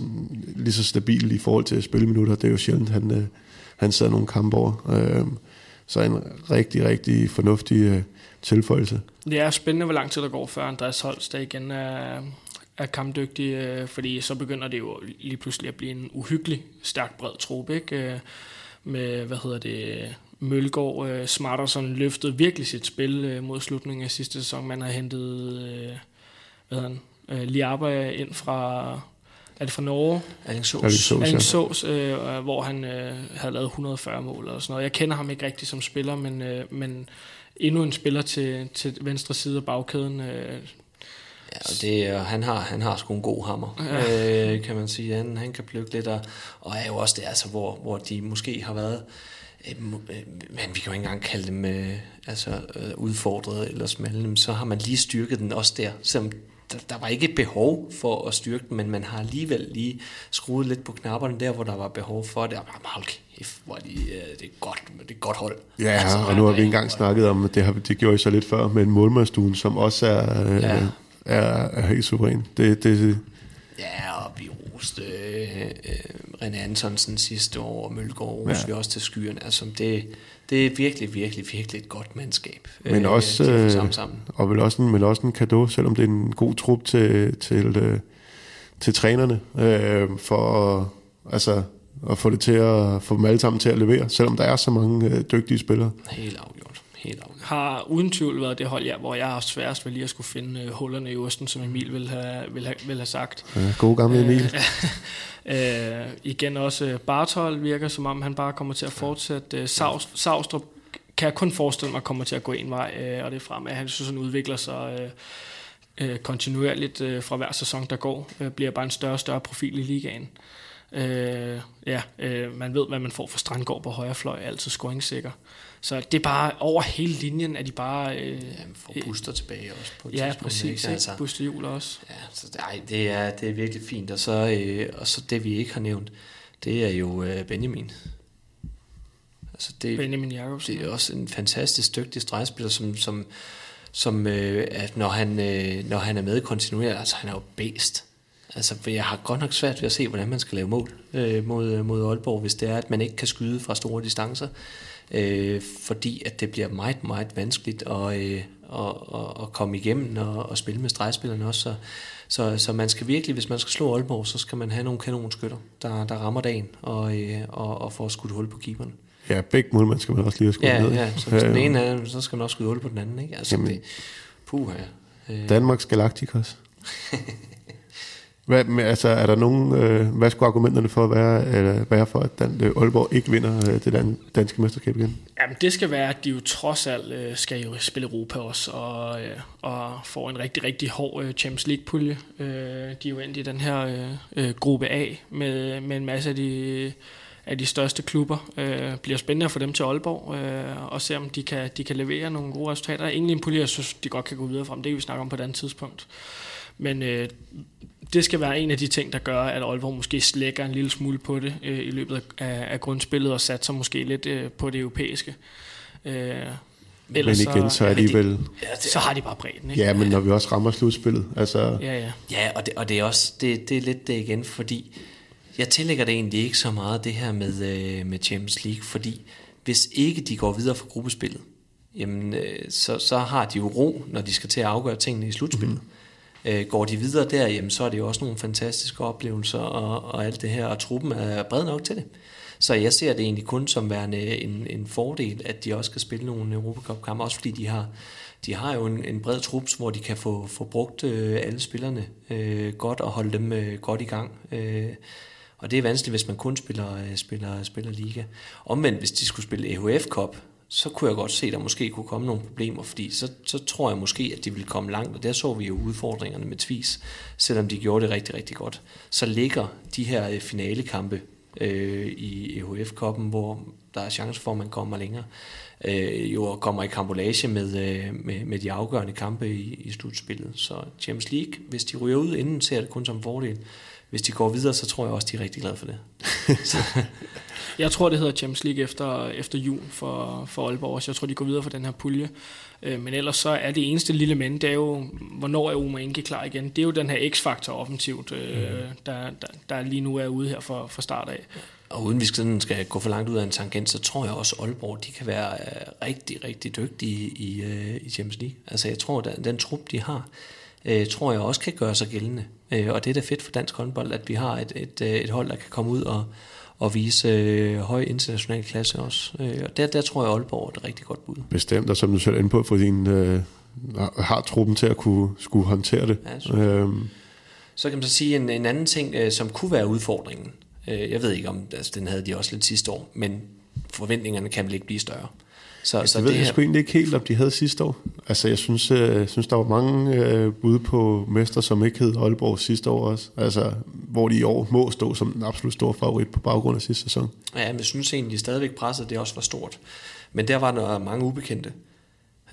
lige så stabil i forhold til spilminutter. Det er jo sjældent, han, øh, han sidder nogle kampe over. Øh, så en rigtig, rigtig fornuftig øh, tilføjelse. Det er spændende, hvor lang tid der går, før Andreas Holst der igen er, er kampdygtig, øh, fordi så begynder det jo lige pludselig at blive en uhyggelig stærk bred trup, ikke? Øh, med, hvad hedder det, Mølgaard, øh, Smarterson løftede virkelig sit spil mod slutningen af sidste sæson. Man har hentet, hvad hedder han, Liaba ind fra, er det fra Norge? Alingsås. Alingsås, øh, hvor han øh, havde lavet 140 mål og sådan noget. Jeg kender ham ikke rigtig som spiller, men, øh, men endnu en spiller til, til venstre side af bagkæden. Øh, Ja, og det, og han, har, han har sgu en god hammer, ja. øh, kan man sige. Han, han kan plukke lidt, og, og er jo også det, altså, hvor, hvor de måske har været, øh, øh, men vi kan jo ikke engang kalde dem øh, altså, øh, udfordret eller smalle, så har man lige styrket den også der, selvom der, der var ikke behov for at styrke den, men man har alligevel lige skruet lidt på knapperne der, hvor der var behov for det. Og hold kæft, hvor de, det, er godt, det er godt hold. Ja, altså, og nu har vi engang snakket om, det, har, det gjorde I så lidt før, med en målmandsstuen, som også er, ja er, er helt suveræn. Det, det, ja, og vi roste øh, øh, René Antonsen sidste år, og Mølgaard roste ja. vi også til skyerne. Altså, det, det er virkelig, virkelig, virkelig et godt mandskab. Men øh, også, øh, sammen, sammen. Og vel også, en, men også en kado, selvom det er en god trup til, til, øh, til trænerne, øh, for at, altså, at få det til at få dem alle sammen til at levere, selvom der er så mange øh, dygtige spillere. Helt afgjort helt afgjort. Har uden tvivl været det hold, ja, hvor jeg har sværest ved lige at skulle finde uh, hullerne i osten, som Emil ville have, ville have, ville have sagt. Ja, god gamle Emil. Uh, uh, igen også Bartol virker som om, han bare kommer til at fortsætte. Savs, Savstrup kan jeg kun forestille mig kommer til at gå en vej, uh, og det er fremad. Han synes, han udvikler sig uh, uh, kontinuerligt uh, fra hver sæson, der går. Uh, bliver bare en større og større profil i ligaen. Uh, ja, uh, man ved, hvad man får for Strandgård på højre fløj, altid scoringssikker. Så det er bare over hele linjen, at de bare... Øh, ja, får Buster tilbage også på et Ja, præcis. Ikke? Altså, Buster Jul også. Ja, så ej, det, er, det er virkelig fint. Og så, øh, og så det, vi ikke har nævnt, det er jo øh, Benjamin. Altså det, Benjamin Jacobsen. Det er også en fantastisk dygtig stregspiller, som, som, som øh, at når han, øh, når han er med kontinuerligt, altså han er jo bedst. Altså, for jeg har godt nok svært ved at se, hvordan man skal lave mål øh, mod, mod Aalborg, hvis det er, at man ikke kan skyde fra store distancer øh, fordi at det bliver meget, meget vanskeligt at, øh, at, at, at komme igennem og, og spille med stregspillerne også. Så, så, så man skal virkelig, hvis man skal slå Aalborg, så skal man have nogle kanonskytter, der, der rammer dagen og, øh, og, og får skudt hul på keeperne. Ja, begge mål, skal man også lige have skudt ja, ned. Ja, så hvis den ene er, så skal man også skyde hul på den anden. Ikke? Altså, Jamen, det, puha. Øh. Danmarks Galacticos. Hvad, men, altså, er der nogen, øh, hvad skulle argumenterne for at være, eller være for, at Dan, øh, Aalborg ikke vinder øh, det dan, danske mesterskab igen? Jamen, det skal være, at de jo trods alt øh, skal jo spille Europa også, og, øh, og får en rigtig, rigtig hård øh, Champions League-pulje. Øh, de er jo endt i den her øh, øh, gruppe A med, med en masse af de, af de største klubber. Øh, bliver spændende at få dem til Aalborg, øh, og se om de kan, de kan levere nogle gode resultater. Egentlig en pulje, jeg synes, de godt kan gå videre frem. Det kan vi snakke om på et andet tidspunkt men øh, det skal være en af de ting, der gør, at Aalborg måske slækker en lille smule på det øh, i løbet af, af grundspillet og satser måske lidt øh, på det europæiske. Øh, men igen, så er de vel... Ja, det, så har de bare bredden, ikke? Ja, men når vi også rammer slutspillet, altså... Ja, ja. Ja, og det, og det er også, det, det er lidt det igen, fordi jeg tillægger det egentlig ikke så meget, det her med, øh, med Champions League, fordi hvis ikke de går videre fra gruppespillet, jamen, øh, så, så har de jo ro, når de skal til at afgøre tingene i slutspillet. Mm-hmm. Øh, går de videre der, jamen, så er det jo også nogle fantastiske oplevelser og, og alt det her, og truppen er bred nok til det. Så jeg ser det egentlig kun som værende en, en fordel, at de også skal spille nogle Europacup-kampe, også fordi de har, de har jo en, en bred trup, hvor de kan få, få brugt øh, alle spillerne øh, godt og holde dem øh, godt i gang. Øh, og det er vanskeligt, hvis man kun spiller, øh, spiller, spiller liga. Omvendt, hvis de skulle spille EHF Cup, så kunne jeg godt se, at der måske kunne komme nogle problemer, fordi så, så tror jeg måske, at de ville komme langt, og der så vi jo udfordringerne med Tvis, selvom de gjorde det rigtig, rigtig godt. Så ligger de her øh, finalekampe øh, i EHF-koppen, hvor der er chance for, at man kommer længere, øh, jo kommer i kambolage med, øh, med, med de afgørende kampe i, i slutspillet. Så Champions League, hvis de ryger ud inden, ser det kun som fordel. Hvis de går videre, så tror jeg også, de er rigtig glade for det. jeg tror, det hedder Champions League efter, efter jul for, for Aalborg. Så jeg tror, de går videre for den her pulje. Øh, men ellers så er det eneste lille mænd, det er jo, hvornår er Oma Inge klar igen? Det er jo den her X-faktor offensivt, øh, mm. der, der, der lige nu er ude her for, for start af. Og uden vi skal, skal gå for langt ud af en tangent, så tror jeg også, at Aalborg de kan være øh, rigtig, rigtig dygtige i, i Champions League. Altså jeg tror, at den trup, de har, øh, tror jeg også kan gøre sig gældende. Øh, og det er da fedt for dansk håndbold, at vi har et, et, et hold, der kan komme ud og, og vise øh, høj international klasse også. Øh, og der, der tror jeg, Aalborg er et rigtig godt bud. Bestemt, og som du selv er inde på, for din øh, har truppen til at kunne skulle håndtere det. Ja, øhm. Så kan man så sige en, en anden ting, øh, som kunne være udfordringen. Øh, jeg ved ikke, om altså, den havde de også lidt sidste år, men forventningerne kan vel ikke blive større. Så, altså, så det ved jeg her... sgu egentlig ikke helt, om de havde sidste år. Altså, jeg synes, jeg øh, synes der var mange øh, bud på mester, som ikke hed Aalborg sidste år også. Altså, hvor de i år må stå som en absolut stor favorit på baggrund af sidste sæson. Ja, men jeg synes egentlig, stadigvæk presset, det også var stort. Men der var der mange ubekendte.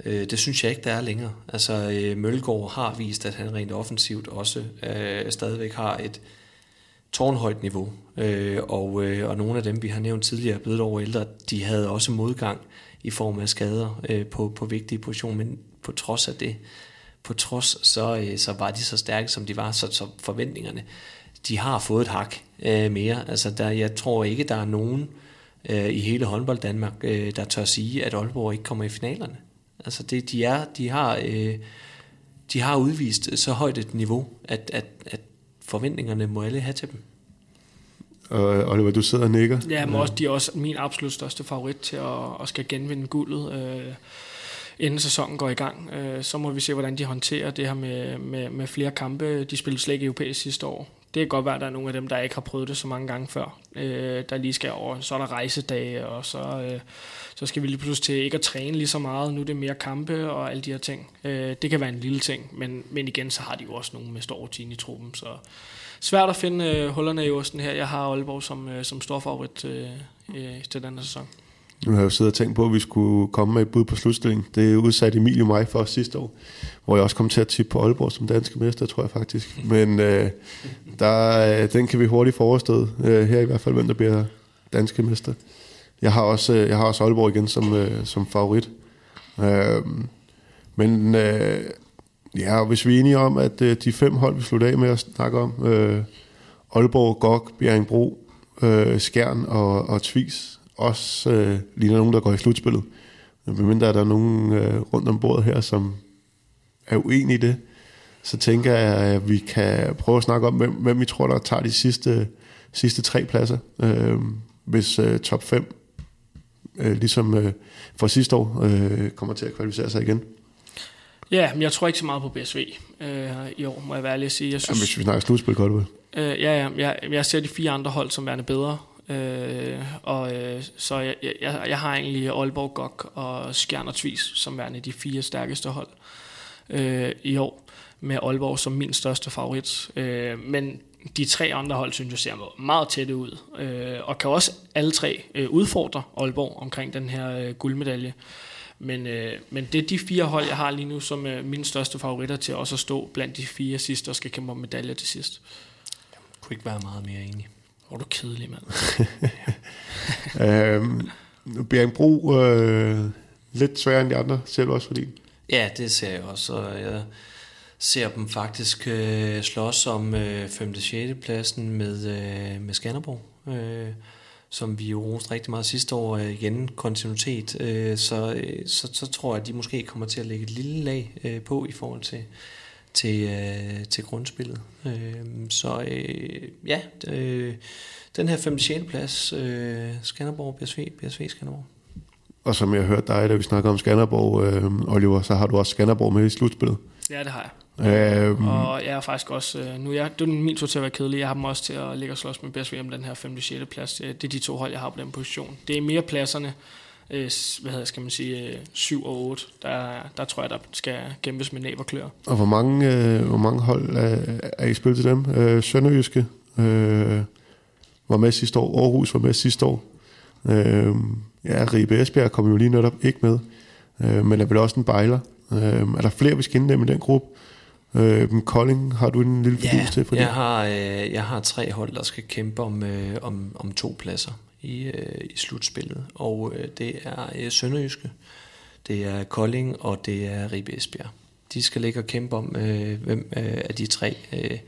Øh, det synes jeg ikke, der er længere. Altså, øh, Mølgaard har vist, at han rent offensivt også øh, stadigvæk har et tårnhøjt niveau. Øh, og, øh, og nogle af dem, vi har nævnt tidligere, blevet over ældre, de havde også modgang i form af skader øh, på, på vigtige positioner, men på trods af det, på trods, så, øh, så var de så stærke, som de var, så, så forventningerne, de har fået et hak øh, mere. Altså, der, jeg tror ikke, der er nogen øh, i hele håndbold Danmark, øh, der tør sige, at Aalborg ikke kommer i finalerne. Altså, det, de, er, de, har, øh, de har udvist så højt et niveau, at, at, at forventningerne må alle have til dem. Og Oliver, du sidder og nikker. Ja, men også, de er også min absolut største favorit til at, at skal genvinde guldet, øh, inden sæsonen går i gang. Øh, så må vi se, hvordan de håndterer det her med, med, med flere kampe. De spillede slet ikke europæisk sidste år. Det kan godt være, at der er nogle af dem, der ikke har prøvet det så mange gange før, øh, der lige skal over. Så er der rejsedage, og så, øh, så skal vi lige pludselig til ikke at træne lige så meget. Nu er det mere kampe og alle de her ting. Øh, det kan være en lille ting, men, men igen, så har de jo også nogle med stor rutine i truppen, så svært at finde øh, hullerne i osten her. Jeg har Aalborg som, øh, som stor favorit øh, øh, til her sæson. Nu har jeg jo siddet og tænkt på, at vi skulle komme med et bud på slutstillingen. Det udsatte Emilie Emil og mig for sidste år, hvor jeg også kom til at tippe på Aalborg som danske mester, tror jeg faktisk. Men øh, der, øh, den kan vi hurtigt forestå øh, her i hvert fald, hvem der bliver danske mester. Jeg har også, øh, jeg har også Aalborg igen som, øh, som favorit. Øh, men øh, Ja, og hvis vi er enige om, at øh, de fem hold, vi slutter af med at snakke om, øh, Aalborg, Gok, Bjerringbro, øh, Skjern og, og Tvis, også øh, ligner nogen, der går i slutspillet. Men der er der nogen øh, rundt om bordet her, som er uenige i det, så tænker jeg, at vi kan prøve at snakke om, hvem, hvem vi tror, der tager de sidste, sidste tre pladser, øh, hvis øh, top 5, øh, ligesom øh, fra sidste år, øh, kommer til at kvalificere sig igen. Ja, men jeg tror ikke så meget på BSV øh, i år, må jeg være ærlig at sige. Jeg synes, Jamen, hvis vi snakker slutspil, godt vel? Øh, ja, ja jeg, jeg ser de fire andre hold som værende bedre. Øh, og øh, så jeg, jeg, jeg har egentlig Aalborg, Gok og Skjern og Tvis som værende de fire stærkeste hold øh, i år, med Aalborg som min største favorit. Øh, men de tre andre hold, synes jeg, ser meget tætte ud, øh, og kan også alle tre øh, udfordre Aalborg omkring den her øh, guldmedalje. Men, øh, men det er de fire hold, jeg har lige nu, som er mine største favoritter til også at stå blandt de fire sidste og skal kæmpe om medaljer til sidst. Jeg kunne ikke være meget mere enig. Hvor er du kedelig, mand. øhm, Bjergbro, øh, lidt sværere end de andre, selv også fordi. Ja, det ser jeg også, og jeg ser dem faktisk øh, slås om øh, 5. og 6. pladsen med, øh, med Skanderborg, øh, som vi jo roste rigtig meget sidste år, øh, igen kontinuitet, øh, så, øh, så, så tror jeg, at de måske kommer til at lægge et lille lag øh, på i forhold til, til, øh, til grundspillet. Øh, så øh, ja, øh, den her 5. 6. plads, øh, Skanderborg, BSV, BSV Skanderborg. Og som jeg hørte dig, da vi snakkede om Skanderborg, øh, Oliver, så har du også Skanderborg med i slutspillet. Ja, det har jeg. Øhm, Og jeg er faktisk også, øh, nu jeg, det er min tur til at være kedelig, jeg har dem også til at ligge og slås med BSV om den her 5. og 6. plads. Det er de to hold, jeg har på den position. Det er mere pladserne, øh, hvad hedder, skal man sige, øh, 7 og 8, der, der tror jeg, der skal kæmpes med næb og klør. og hvor mange, øh, hvor mange hold er, er I spillet til dem? Øh, Sønderjyske øh, var med sidste år, Aarhus var med sidste år. Øh, ja, Ribe Esbjerg kom jo lige netop ikke med, øh, men er vel også en bejler. Øh, er der flere, vi skal indlemme i den gruppe? Øh, Kolding har du en lille Ja, til for det? jeg har, øh, jeg har tre hold, der skal kæmpe om, øh, om, om to pladser i, øh, i slutspillet. Og øh, det er øh, Sønderjyske, det er Kolding og det er Ribe Esbjerg. De skal ligge og kæmpe om, øh, hvem øh, af de tre, øh,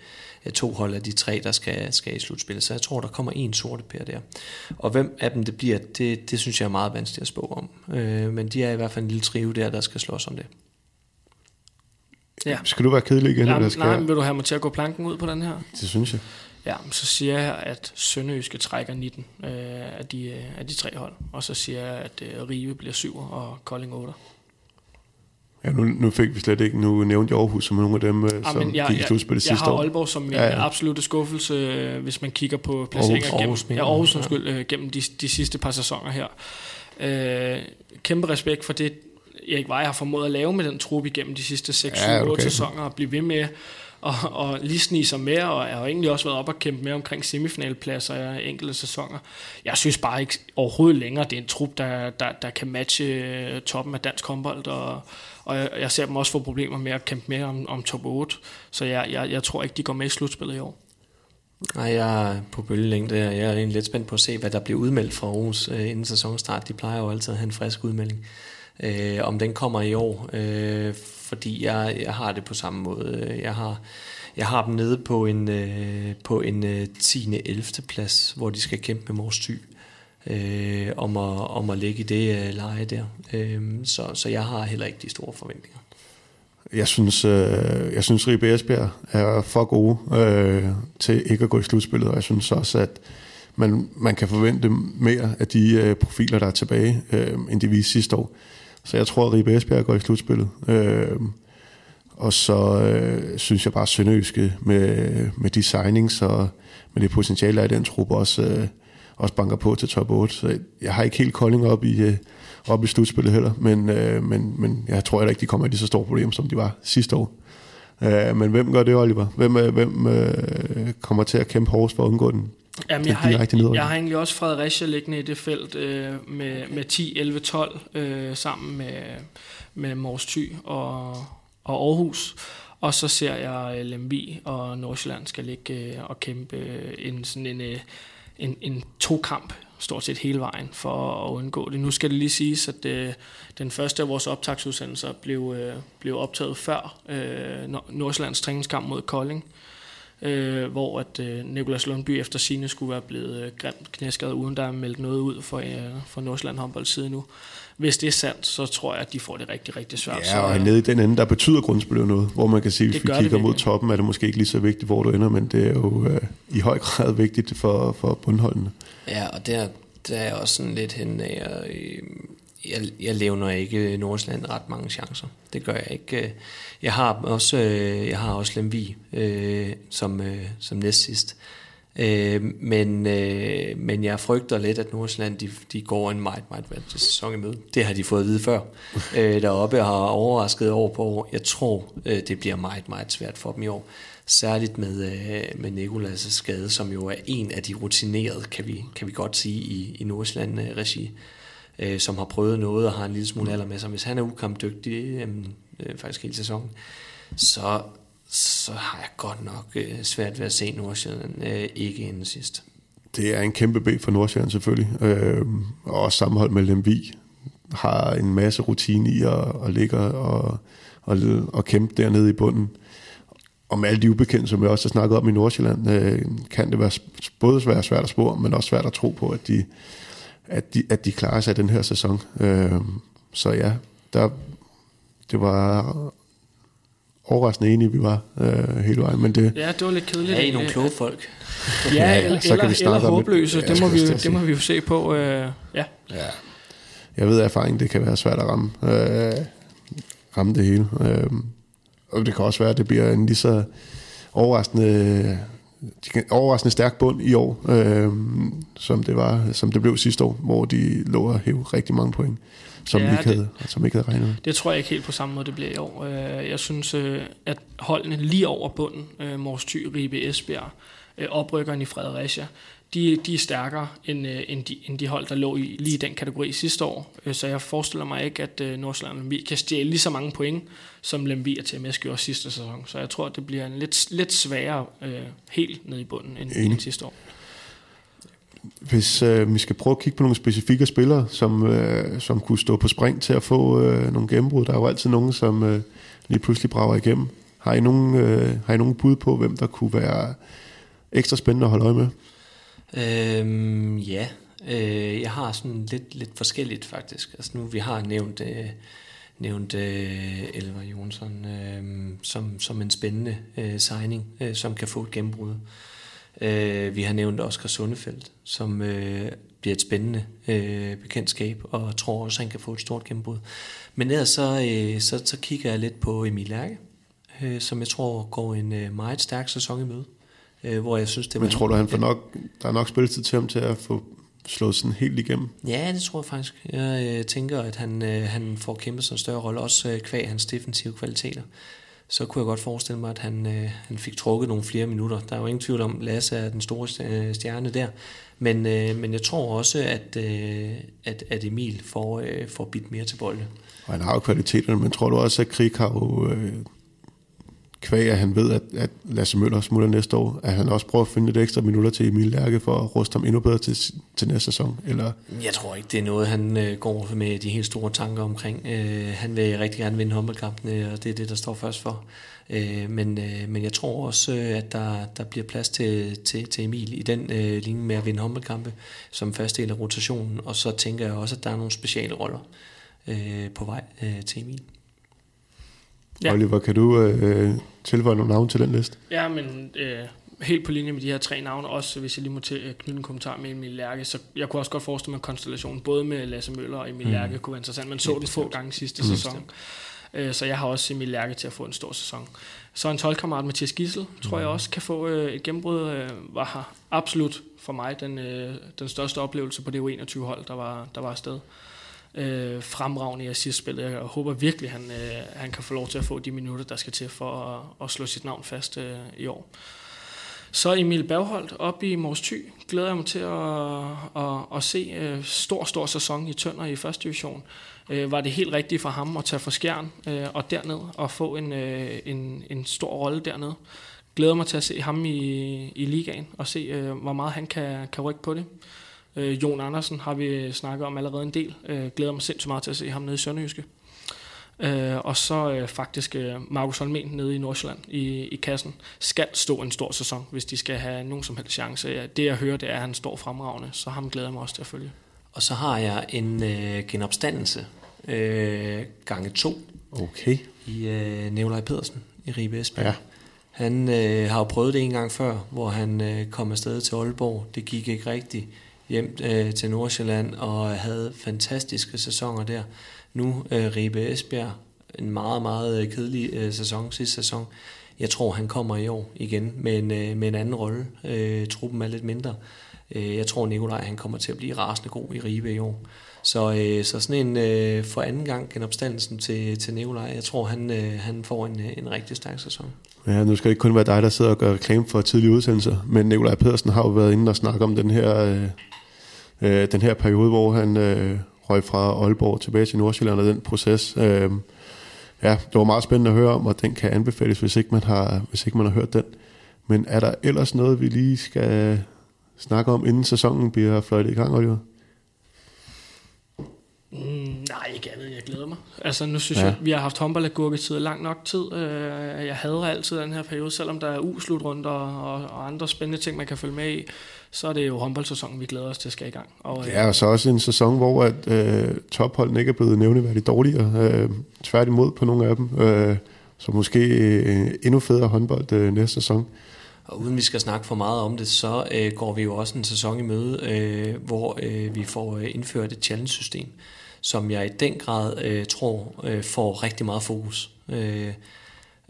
to hold af de tre, der skal, skal i slutspillet. Så jeg tror, der kommer en sorte pær der. Og hvem af dem det bliver, det, det synes jeg er meget vanskeligt at spå om. Øh, men de er i hvert fald en lille trive der, der skal slås om det. Ja. Skal du være kedelig igen? Nej, eller skal nej, jeg? men vil du have mig til at gå planken ud på den her? Det synes jeg. Ja, så siger jeg, at Sønderjyske trækker 19 øh, af, de, øh, af de tre hold. Og så siger jeg, at øh, Rive bliver 7 og Kolding 8. Ja, nu, nu fik vi slet ikke, nu nævnte jeg Aarhus som nogle af dem, øh, Ah, som jeg, gik i jeg, slutspillet jeg sidste har år. Aalborg som min Ja, ja, ja. ja. absolute skuffelse, øh, hvis man kigger på placeringer Aarhus, gennem, Aarhus, ja, Aarhus, undskyld, øh, gennem de, de sidste par sæsoner her. Øh, kæmpe respekt for det, Erik Vej har formået at lave med den trup igennem de sidste 6, 7, Ja, 8 okay. sæsoner, og blive ved med og, og lige snige sig med, og jeg har egentlig også været op og kæmpe med omkring semifinalpladser i enkelte sæsoner. Jeg synes bare ikke overhovedet længere, det er en trup, der, der, der kan matche øh, toppen af dansk håndbold, og, og jeg, jeg ser dem også få problemer med at kæmpe med om, om top 8, så jeg, jeg, jeg tror ikke, de går med i slutspillet i år. Nej, jeg er på bølgelængde. Jeg er egentlig lidt spændt på at se, hvad der bliver udmeldt fra Aarhus øh, inden sæsonstart. De plejer jo altid at have en frisk udmelding. Øh, om den kommer i år, øh, fordi jeg, jeg har det på samme måde. Jeg har, jeg har dem nede på en, øh, på en øh, 10. 11. plads, hvor de skal kæmpe med Mors Thy. Øh, om, at, om at ligge i det øh, leje der. Øh, så, så jeg har heller ikke de store forventninger. Jeg synes, øh, jeg synes Ribe Esbjerg er for gode øh, til ikke at gå i slutspillet, og jeg synes også, at man, man kan forvente mere af de øh, profiler, der er tilbage, øh, end de viste sidste år. Så jeg tror, at Ribe Esbjerg går i slutspillet. Øh, og så øh, synes jeg bare, at Sønderjyske med, med de signings og med det potentiale, der er i den truppe, også, øh, også banker på til top 8. Så jeg har ikke helt Kolding op i, øh, op i slutspillet heller, men, øh, men, men jeg tror heller ikke, de kommer i lige så store problemer, som de var sidste år. Øh, men hvem gør det, Oliver? Hvem, øh, hvem øh, kommer til at kæmpe hårdest for at undgå den? Jamen, jeg, er har, nedrykning. jeg har egentlig også Fredericia liggende i det felt øh, med, med 10, 11, 12 øh, sammen med, med Mors Thy og, og Aarhus. Og så ser jeg øh, Lemvi og Nordsjælland skal ligge øh, og kæmpe øh, en, sådan en, øh, en, en to-kamp stort set hele vejen for at undgå det. Nu skal det lige siges, at øh, den første af vores optagsudsendelser blev, øh, blev optaget før øh, Nor- Nordsjællands træningskamp mod Kolding øh, hvor at øh, Nikolas Lundby efter sine skulle være blevet øh, grimt knæskadet, uden der er meldt noget ud for, øh, for Nordsjælland håndbold side nu. Hvis det er sandt, så tror jeg, at de får det rigtig, rigtig svært. Ja, og nede i den ende, der betyder grundspillet noget, hvor man kan sige, hvis Det vi det kigger mod toppen, er det måske ikke lige så vigtigt, hvor du ender, men det er jo øh, i høj grad vigtigt for, for bundholdene. Ja, og der, der er også sådan lidt hen af, øh, jeg, jeg levner ikke Nordsjælland ret mange chancer. Det gør jeg ikke. Jeg har også, øh, jeg har også Lemvi øh, som, øh, som næst sidst. Øh, men, øh, men jeg frygter lidt, at Nordsjælland de, de går en meget, meget vanskelig sæson i møde. Det har de fået at vide før. øh, deroppe har overrasket år på år. Jeg tror, øh, det bliver meget, meget svært for dem i år. Særligt med, øh, med Nikolas' skade, som jo er en af de rutinerede, kan vi, kan vi godt sige, i, i Nordsjælland-regi. øh, Øh, som har prøvet noget og har en lille smule alder med sig. Hvis han er ukampdygtig øh, øh, faktisk hele sæsonen, så, så har jeg godt nok øh, svært ved at se Nordsjælland øh, ikke inden sidst. Det er en kæmpe B for Nordsjælland selvfølgelig, øh, og også sammenhold med Lemvi har en masse rutine i at, at ligge og, og, og kæmpe dernede i bunden. Og med alle de ubekendte, som jeg også har snakket om i Nordsjælland, øh, kan det være både være svært at spore, men også svært at tro på, at de, at de, at de klarer sig den her sæson. Øh, så ja, der, det var overraskende enige, vi var øh, hele vejen. Men det, ja, det var lidt kedeligt. Ja, I nogle kloge folk. ja, eller, så kan vi eller håbløse. Det, må vi, det må vi jo se på. Øh, ja. ja. Jeg ved af erfaring, det kan være svært at ramme, øh, ramme det hele. Øh, og det kan også være, at det bliver en lige så overraskende, overraskende stærk bund i år, øh, som, det var, som det blev sidste år, hvor de lå at hæve rigtig mange point som, ja, ikke havde, det, som ikke havde regnet med. Det tror jeg ikke helt på samme måde, det bliver i år. Øh, jeg synes, øh, at holdene lige over bunden, øh, Mors Thy, Ribe, Esbjerg, oprykkeren i Fredericia, de, de er stærkere end, end, de, end de hold, der lå i lige i den kategori sidste år. Så jeg forestiller mig ikke, at Nordsjælland kan stjæle lige så mange point, som Lemvi og TMS gjorde sidste sæson. Så jeg tror, at det bliver en lidt, lidt sværere helt ned i bunden end, end sidste år. Hvis øh, vi skal prøve at kigge på nogle specifikke spillere, som, øh, som kunne stå på spring til at få øh, nogle gennembrud, der er jo altid nogen, som øh, lige pludselig brager igennem. Har I, nogen, øh, har I nogen bud på, hvem der kunne være ekstra spændende at holde øje med? Øhm, ja, øh, jeg har sådan lidt, lidt forskelligt faktisk. Altså nu vi har nævnt, øh, nævnt øh, Elver Jonsson øh, som, som en spændende øh, signing, øh, som kan få et gennembrud. Øh, vi har nævnt Oscar Sundefeldt, som øh, bliver et spændende øh, bekendtskab, og tror også, at han kan få et stort gennembrud. Men ellers så, øh, så, så kigger jeg lidt på Emil Lærke, øh, som jeg tror går en øh, meget stærk sæson i møde. Øh, hvor jeg synes, det Men tror du, han får nok, der er nok spilletid til ham til at få slået sådan helt igennem? Ja, det tror jeg faktisk. Jeg øh, tænker, at han, øh, han får kæmpet sig en større rolle, også øh, kvæg hans defensive kvaliteter så kunne jeg godt forestille mig, at han, øh, han fik trukket nogle flere minutter. Der er jo ingen tvivl om, at Lasse er den store øh, stjerne der. Men, øh, men jeg tror også, at, øh, at, at Emil får, øh, får bidt mere til bolde. Og han har jo kvaliteterne, men tror du også, at Krig har jo øh, kvæg, at han ved, at, at Lasse Møller smutter næste år, at han også prøver at finde lidt ekstra minutter til Emil Lærke for at ruste ham endnu bedre til, til næste sæson? Eller? Jeg tror ikke, det er noget, han øh, går med de helt store tanker omkring. Øh, han vil rigtig gerne vinde håndboldkampene, og det er det, der står først for. Øh, men, øh, men jeg tror også, øh, at der, der bliver plads til, til, til Emil i den øh, linje med at vinde håndboldkampe som første del af rotationen, og så tænker jeg også, at der er nogle speciale roller øh, på vej øh, til Emil. Ja. Oliver, kan du øh, tilføje nogle navne til den liste? Ja, men øh, helt på linje med de her tre navne, også hvis jeg lige må til, øh, knytte en kommentar med Emil Lærke, så jeg kunne også godt forestille mig konstellationen, både med Lasse Møller og Emil mm. Lærke kunne være interessant. Man så den få gange sidste mm. sæson. Øh, så jeg har også Emil Lærke til at få en stor sæson. Så en 12-kammerat, Mathias Gissel, tror mm. jeg også kan få øh, et gennembrud. Øh, var her absolut for mig den, øh, den største oplevelse på det U21-hold, der var, der var afsted øh, fremragende i assistspillet. Jeg håber virkelig, han, øh, han kan få lov til at få de minutter, der skal til for at, at slå sit navn fast øh, i år. Så Emil Bagholdt op i Mors Thy. Glæder jeg mig til at, at, at se øh, stor, stor sæson i Tønder i første division. Øh, var det helt rigtigt for ham at tage for skjern øh, og derned og få en, øh, en, en stor rolle dernede. Glæder mig til at se ham i, i ligaen og se, øh, hvor meget han kan, kan rykke på det. Øh, Jon Andersen har vi snakket om allerede en del. Øh, glæder mig sindssygt meget til at se ham nede i Sønderjyske. Øh, og så øh, faktisk øh, Markus Holmen nede i Nordsjælland i, i kassen skal stå en stor sæson, hvis de skal have nogen som helst chance. Ja, det jeg hører, det er, at han står fremragende, så ham glæder jeg mig også til at følge. Og så har jeg en øh, genopstandelse øh, gange to okay. i øh, Nikolaj Pedersen i Ribe Esbjerg. Ja. Han øh, har jo prøvet det en gang før, hvor han øh, kom afsted til Aalborg. Det gik ikke rigtigt hjem øh, til Nordsjælland og havde fantastiske sæsoner der. Nu øh, Ribe Esbjerg, en meget, meget øh, kedelig øh, sæson sidste sæson. Jeg tror, han kommer i år igen med en, øh, med en anden rolle. Øh, truppen er lidt mindre. Øh, jeg tror, Nikolaj han kommer til at blive rasende god i Ribe i år. Så, øh, så sådan en øh, for anden gang genopstandelsen til, til Nikolaj. Jeg tror, han, øh, han får en, øh, en rigtig stærk sæson. Ja, nu skal det ikke kun være dig, der sidder og gør reklame for tidlige udsendelser, men Nikolaj Pedersen har jo været inde og snakke om den her øh, øh, den her periode, hvor han øh, røg fra Aalborg tilbage til Nordsjælland og den proces. Øh, ja, det var meget spændende at høre om, og den kan anbefales, hvis ikke man har, hvis ikke man har hørt den. Men er der ellers noget, vi lige skal snakke om, inden sæsonen bliver fløjtet i gang, Oliver? Mm, nej, ikke andet jeg glæder mig. Altså nu synes ja. jeg, vi har haft håndboldagurketid lang nok tid. Øh, jeg hader altid den her periode, selvom der er U-slutrunder og, og andre spændende ting, man kan følge med i, så er det jo håndboldsæsonen, vi glæder os til at skal i gang. Og, ja, og så også en sæson, hvor at, øh, topholdene ikke er blevet nævneværdigt dårligere. Øh, tværtimod på nogle af dem. Øh, så måske øh, endnu federe håndbold øh, næste sæson. Og uden vi skal snakke for meget om det, så øh, går vi jo også en sæson i møde, øh, hvor øh, vi får øh, indført et challenge-system, som jeg i den grad øh, tror øh, får rigtig meget fokus. Øh,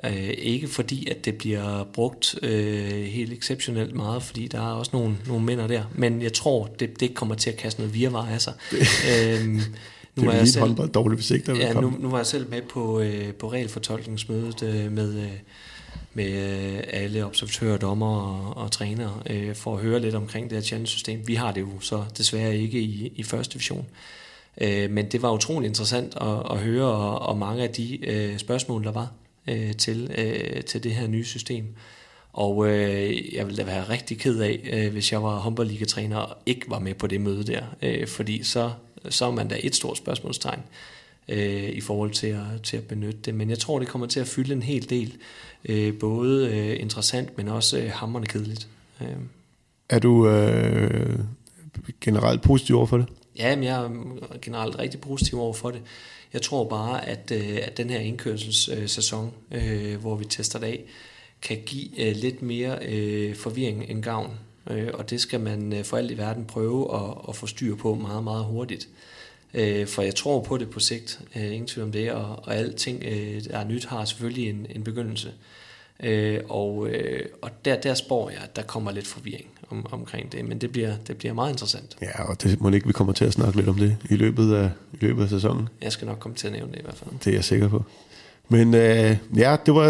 øh, ikke fordi, at det bliver brugt øh, helt exceptionelt meget, fordi der er også nogle, nogle mænd der, men jeg tror, det, det kommer til at kaste noget virvar af sig. øhm, nu det er lige selv, håndbold dårligt, hvis ikke der ja, nu, nu var jeg selv med på, øh, på regelfortolkningsmødet øh, med... Øh, med øh, alle observatører, dommer og, og trænere, øh, for at høre lidt omkring det her challenge-system. Vi har det jo så desværre ikke i, i første division. Øh, men det var utrolig interessant at, at høre, og, og mange af de øh, spørgsmål, der var øh, til, øh, til det her nye system. Og øh, jeg ville da være rigtig ked af, øh, hvis jeg var håndboldligatræner og ikke var med på det møde der, øh, fordi så, så er man da et stort spørgsmålstegn øh, i forhold til at, til at benytte det. Men jeg tror, det kommer til at fylde en hel del. Øh, både øh, interessant, men også øh, hammerende kedeligt. Øh. Er du øh, generelt positiv over for det? Ja, men jeg er generelt rigtig positiv over for det. Jeg tror bare, at, øh, at den her indkørselssæson, øh, øh, hvor vi tester det af, kan give lidt mere forvirring end gavn. Og det skal man for alt i verden prøve at, at få styr på meget, meget hurtigt. For jeg tror på det på sigt, ingen tvivl om det, og, og alting, der er nyt, har selvfølgelig en, en begyndelse. Øh, og øh, og der, der spår jeg, at der kommer lidt forvirring om, omkring det, men det bliver, det bliver meget interessant. Ja, og det må ikke, vi kommer til at snakke lidt om det i løbet af, i løbet af sæsonen. Jeg skal nok komme til at nævne det i hvert fald. Det er jeg sikker på. Men øh, ja, det var,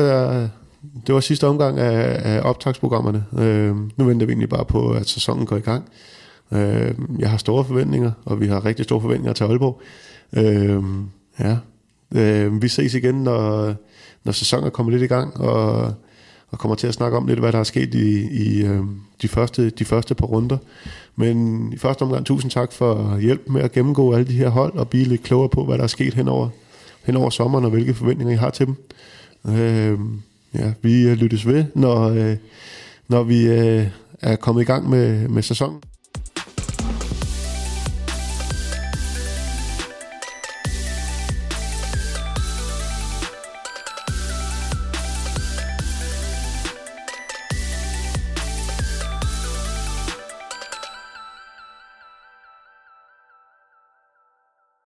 det var sidste omgang af, af optagsprogrammerne. Øh, nu venter vi egentlig bare på, at sæsonen går i gang. Øh, jeg har store forventninger, og vi har rigtig store forventninger til Aalborg. Øh, ja, øh, vi ses igen, når, når sæsonen er kommet lidt i gang, og, og kommer til at snakke om lidt, hvad der er sket i, i øh, de, første, de første par runder. Men i første omgang, tusind tak for hjælp med at gennemgå alle de her hold, og blive lidt klogere på, hvad der er sket henover, henover sommeren, og hvilke forventninger I har til dem. Øh, ja, vi lyttes ved, når, øh, når vi øh, er kommet i gang med, med sæsonen.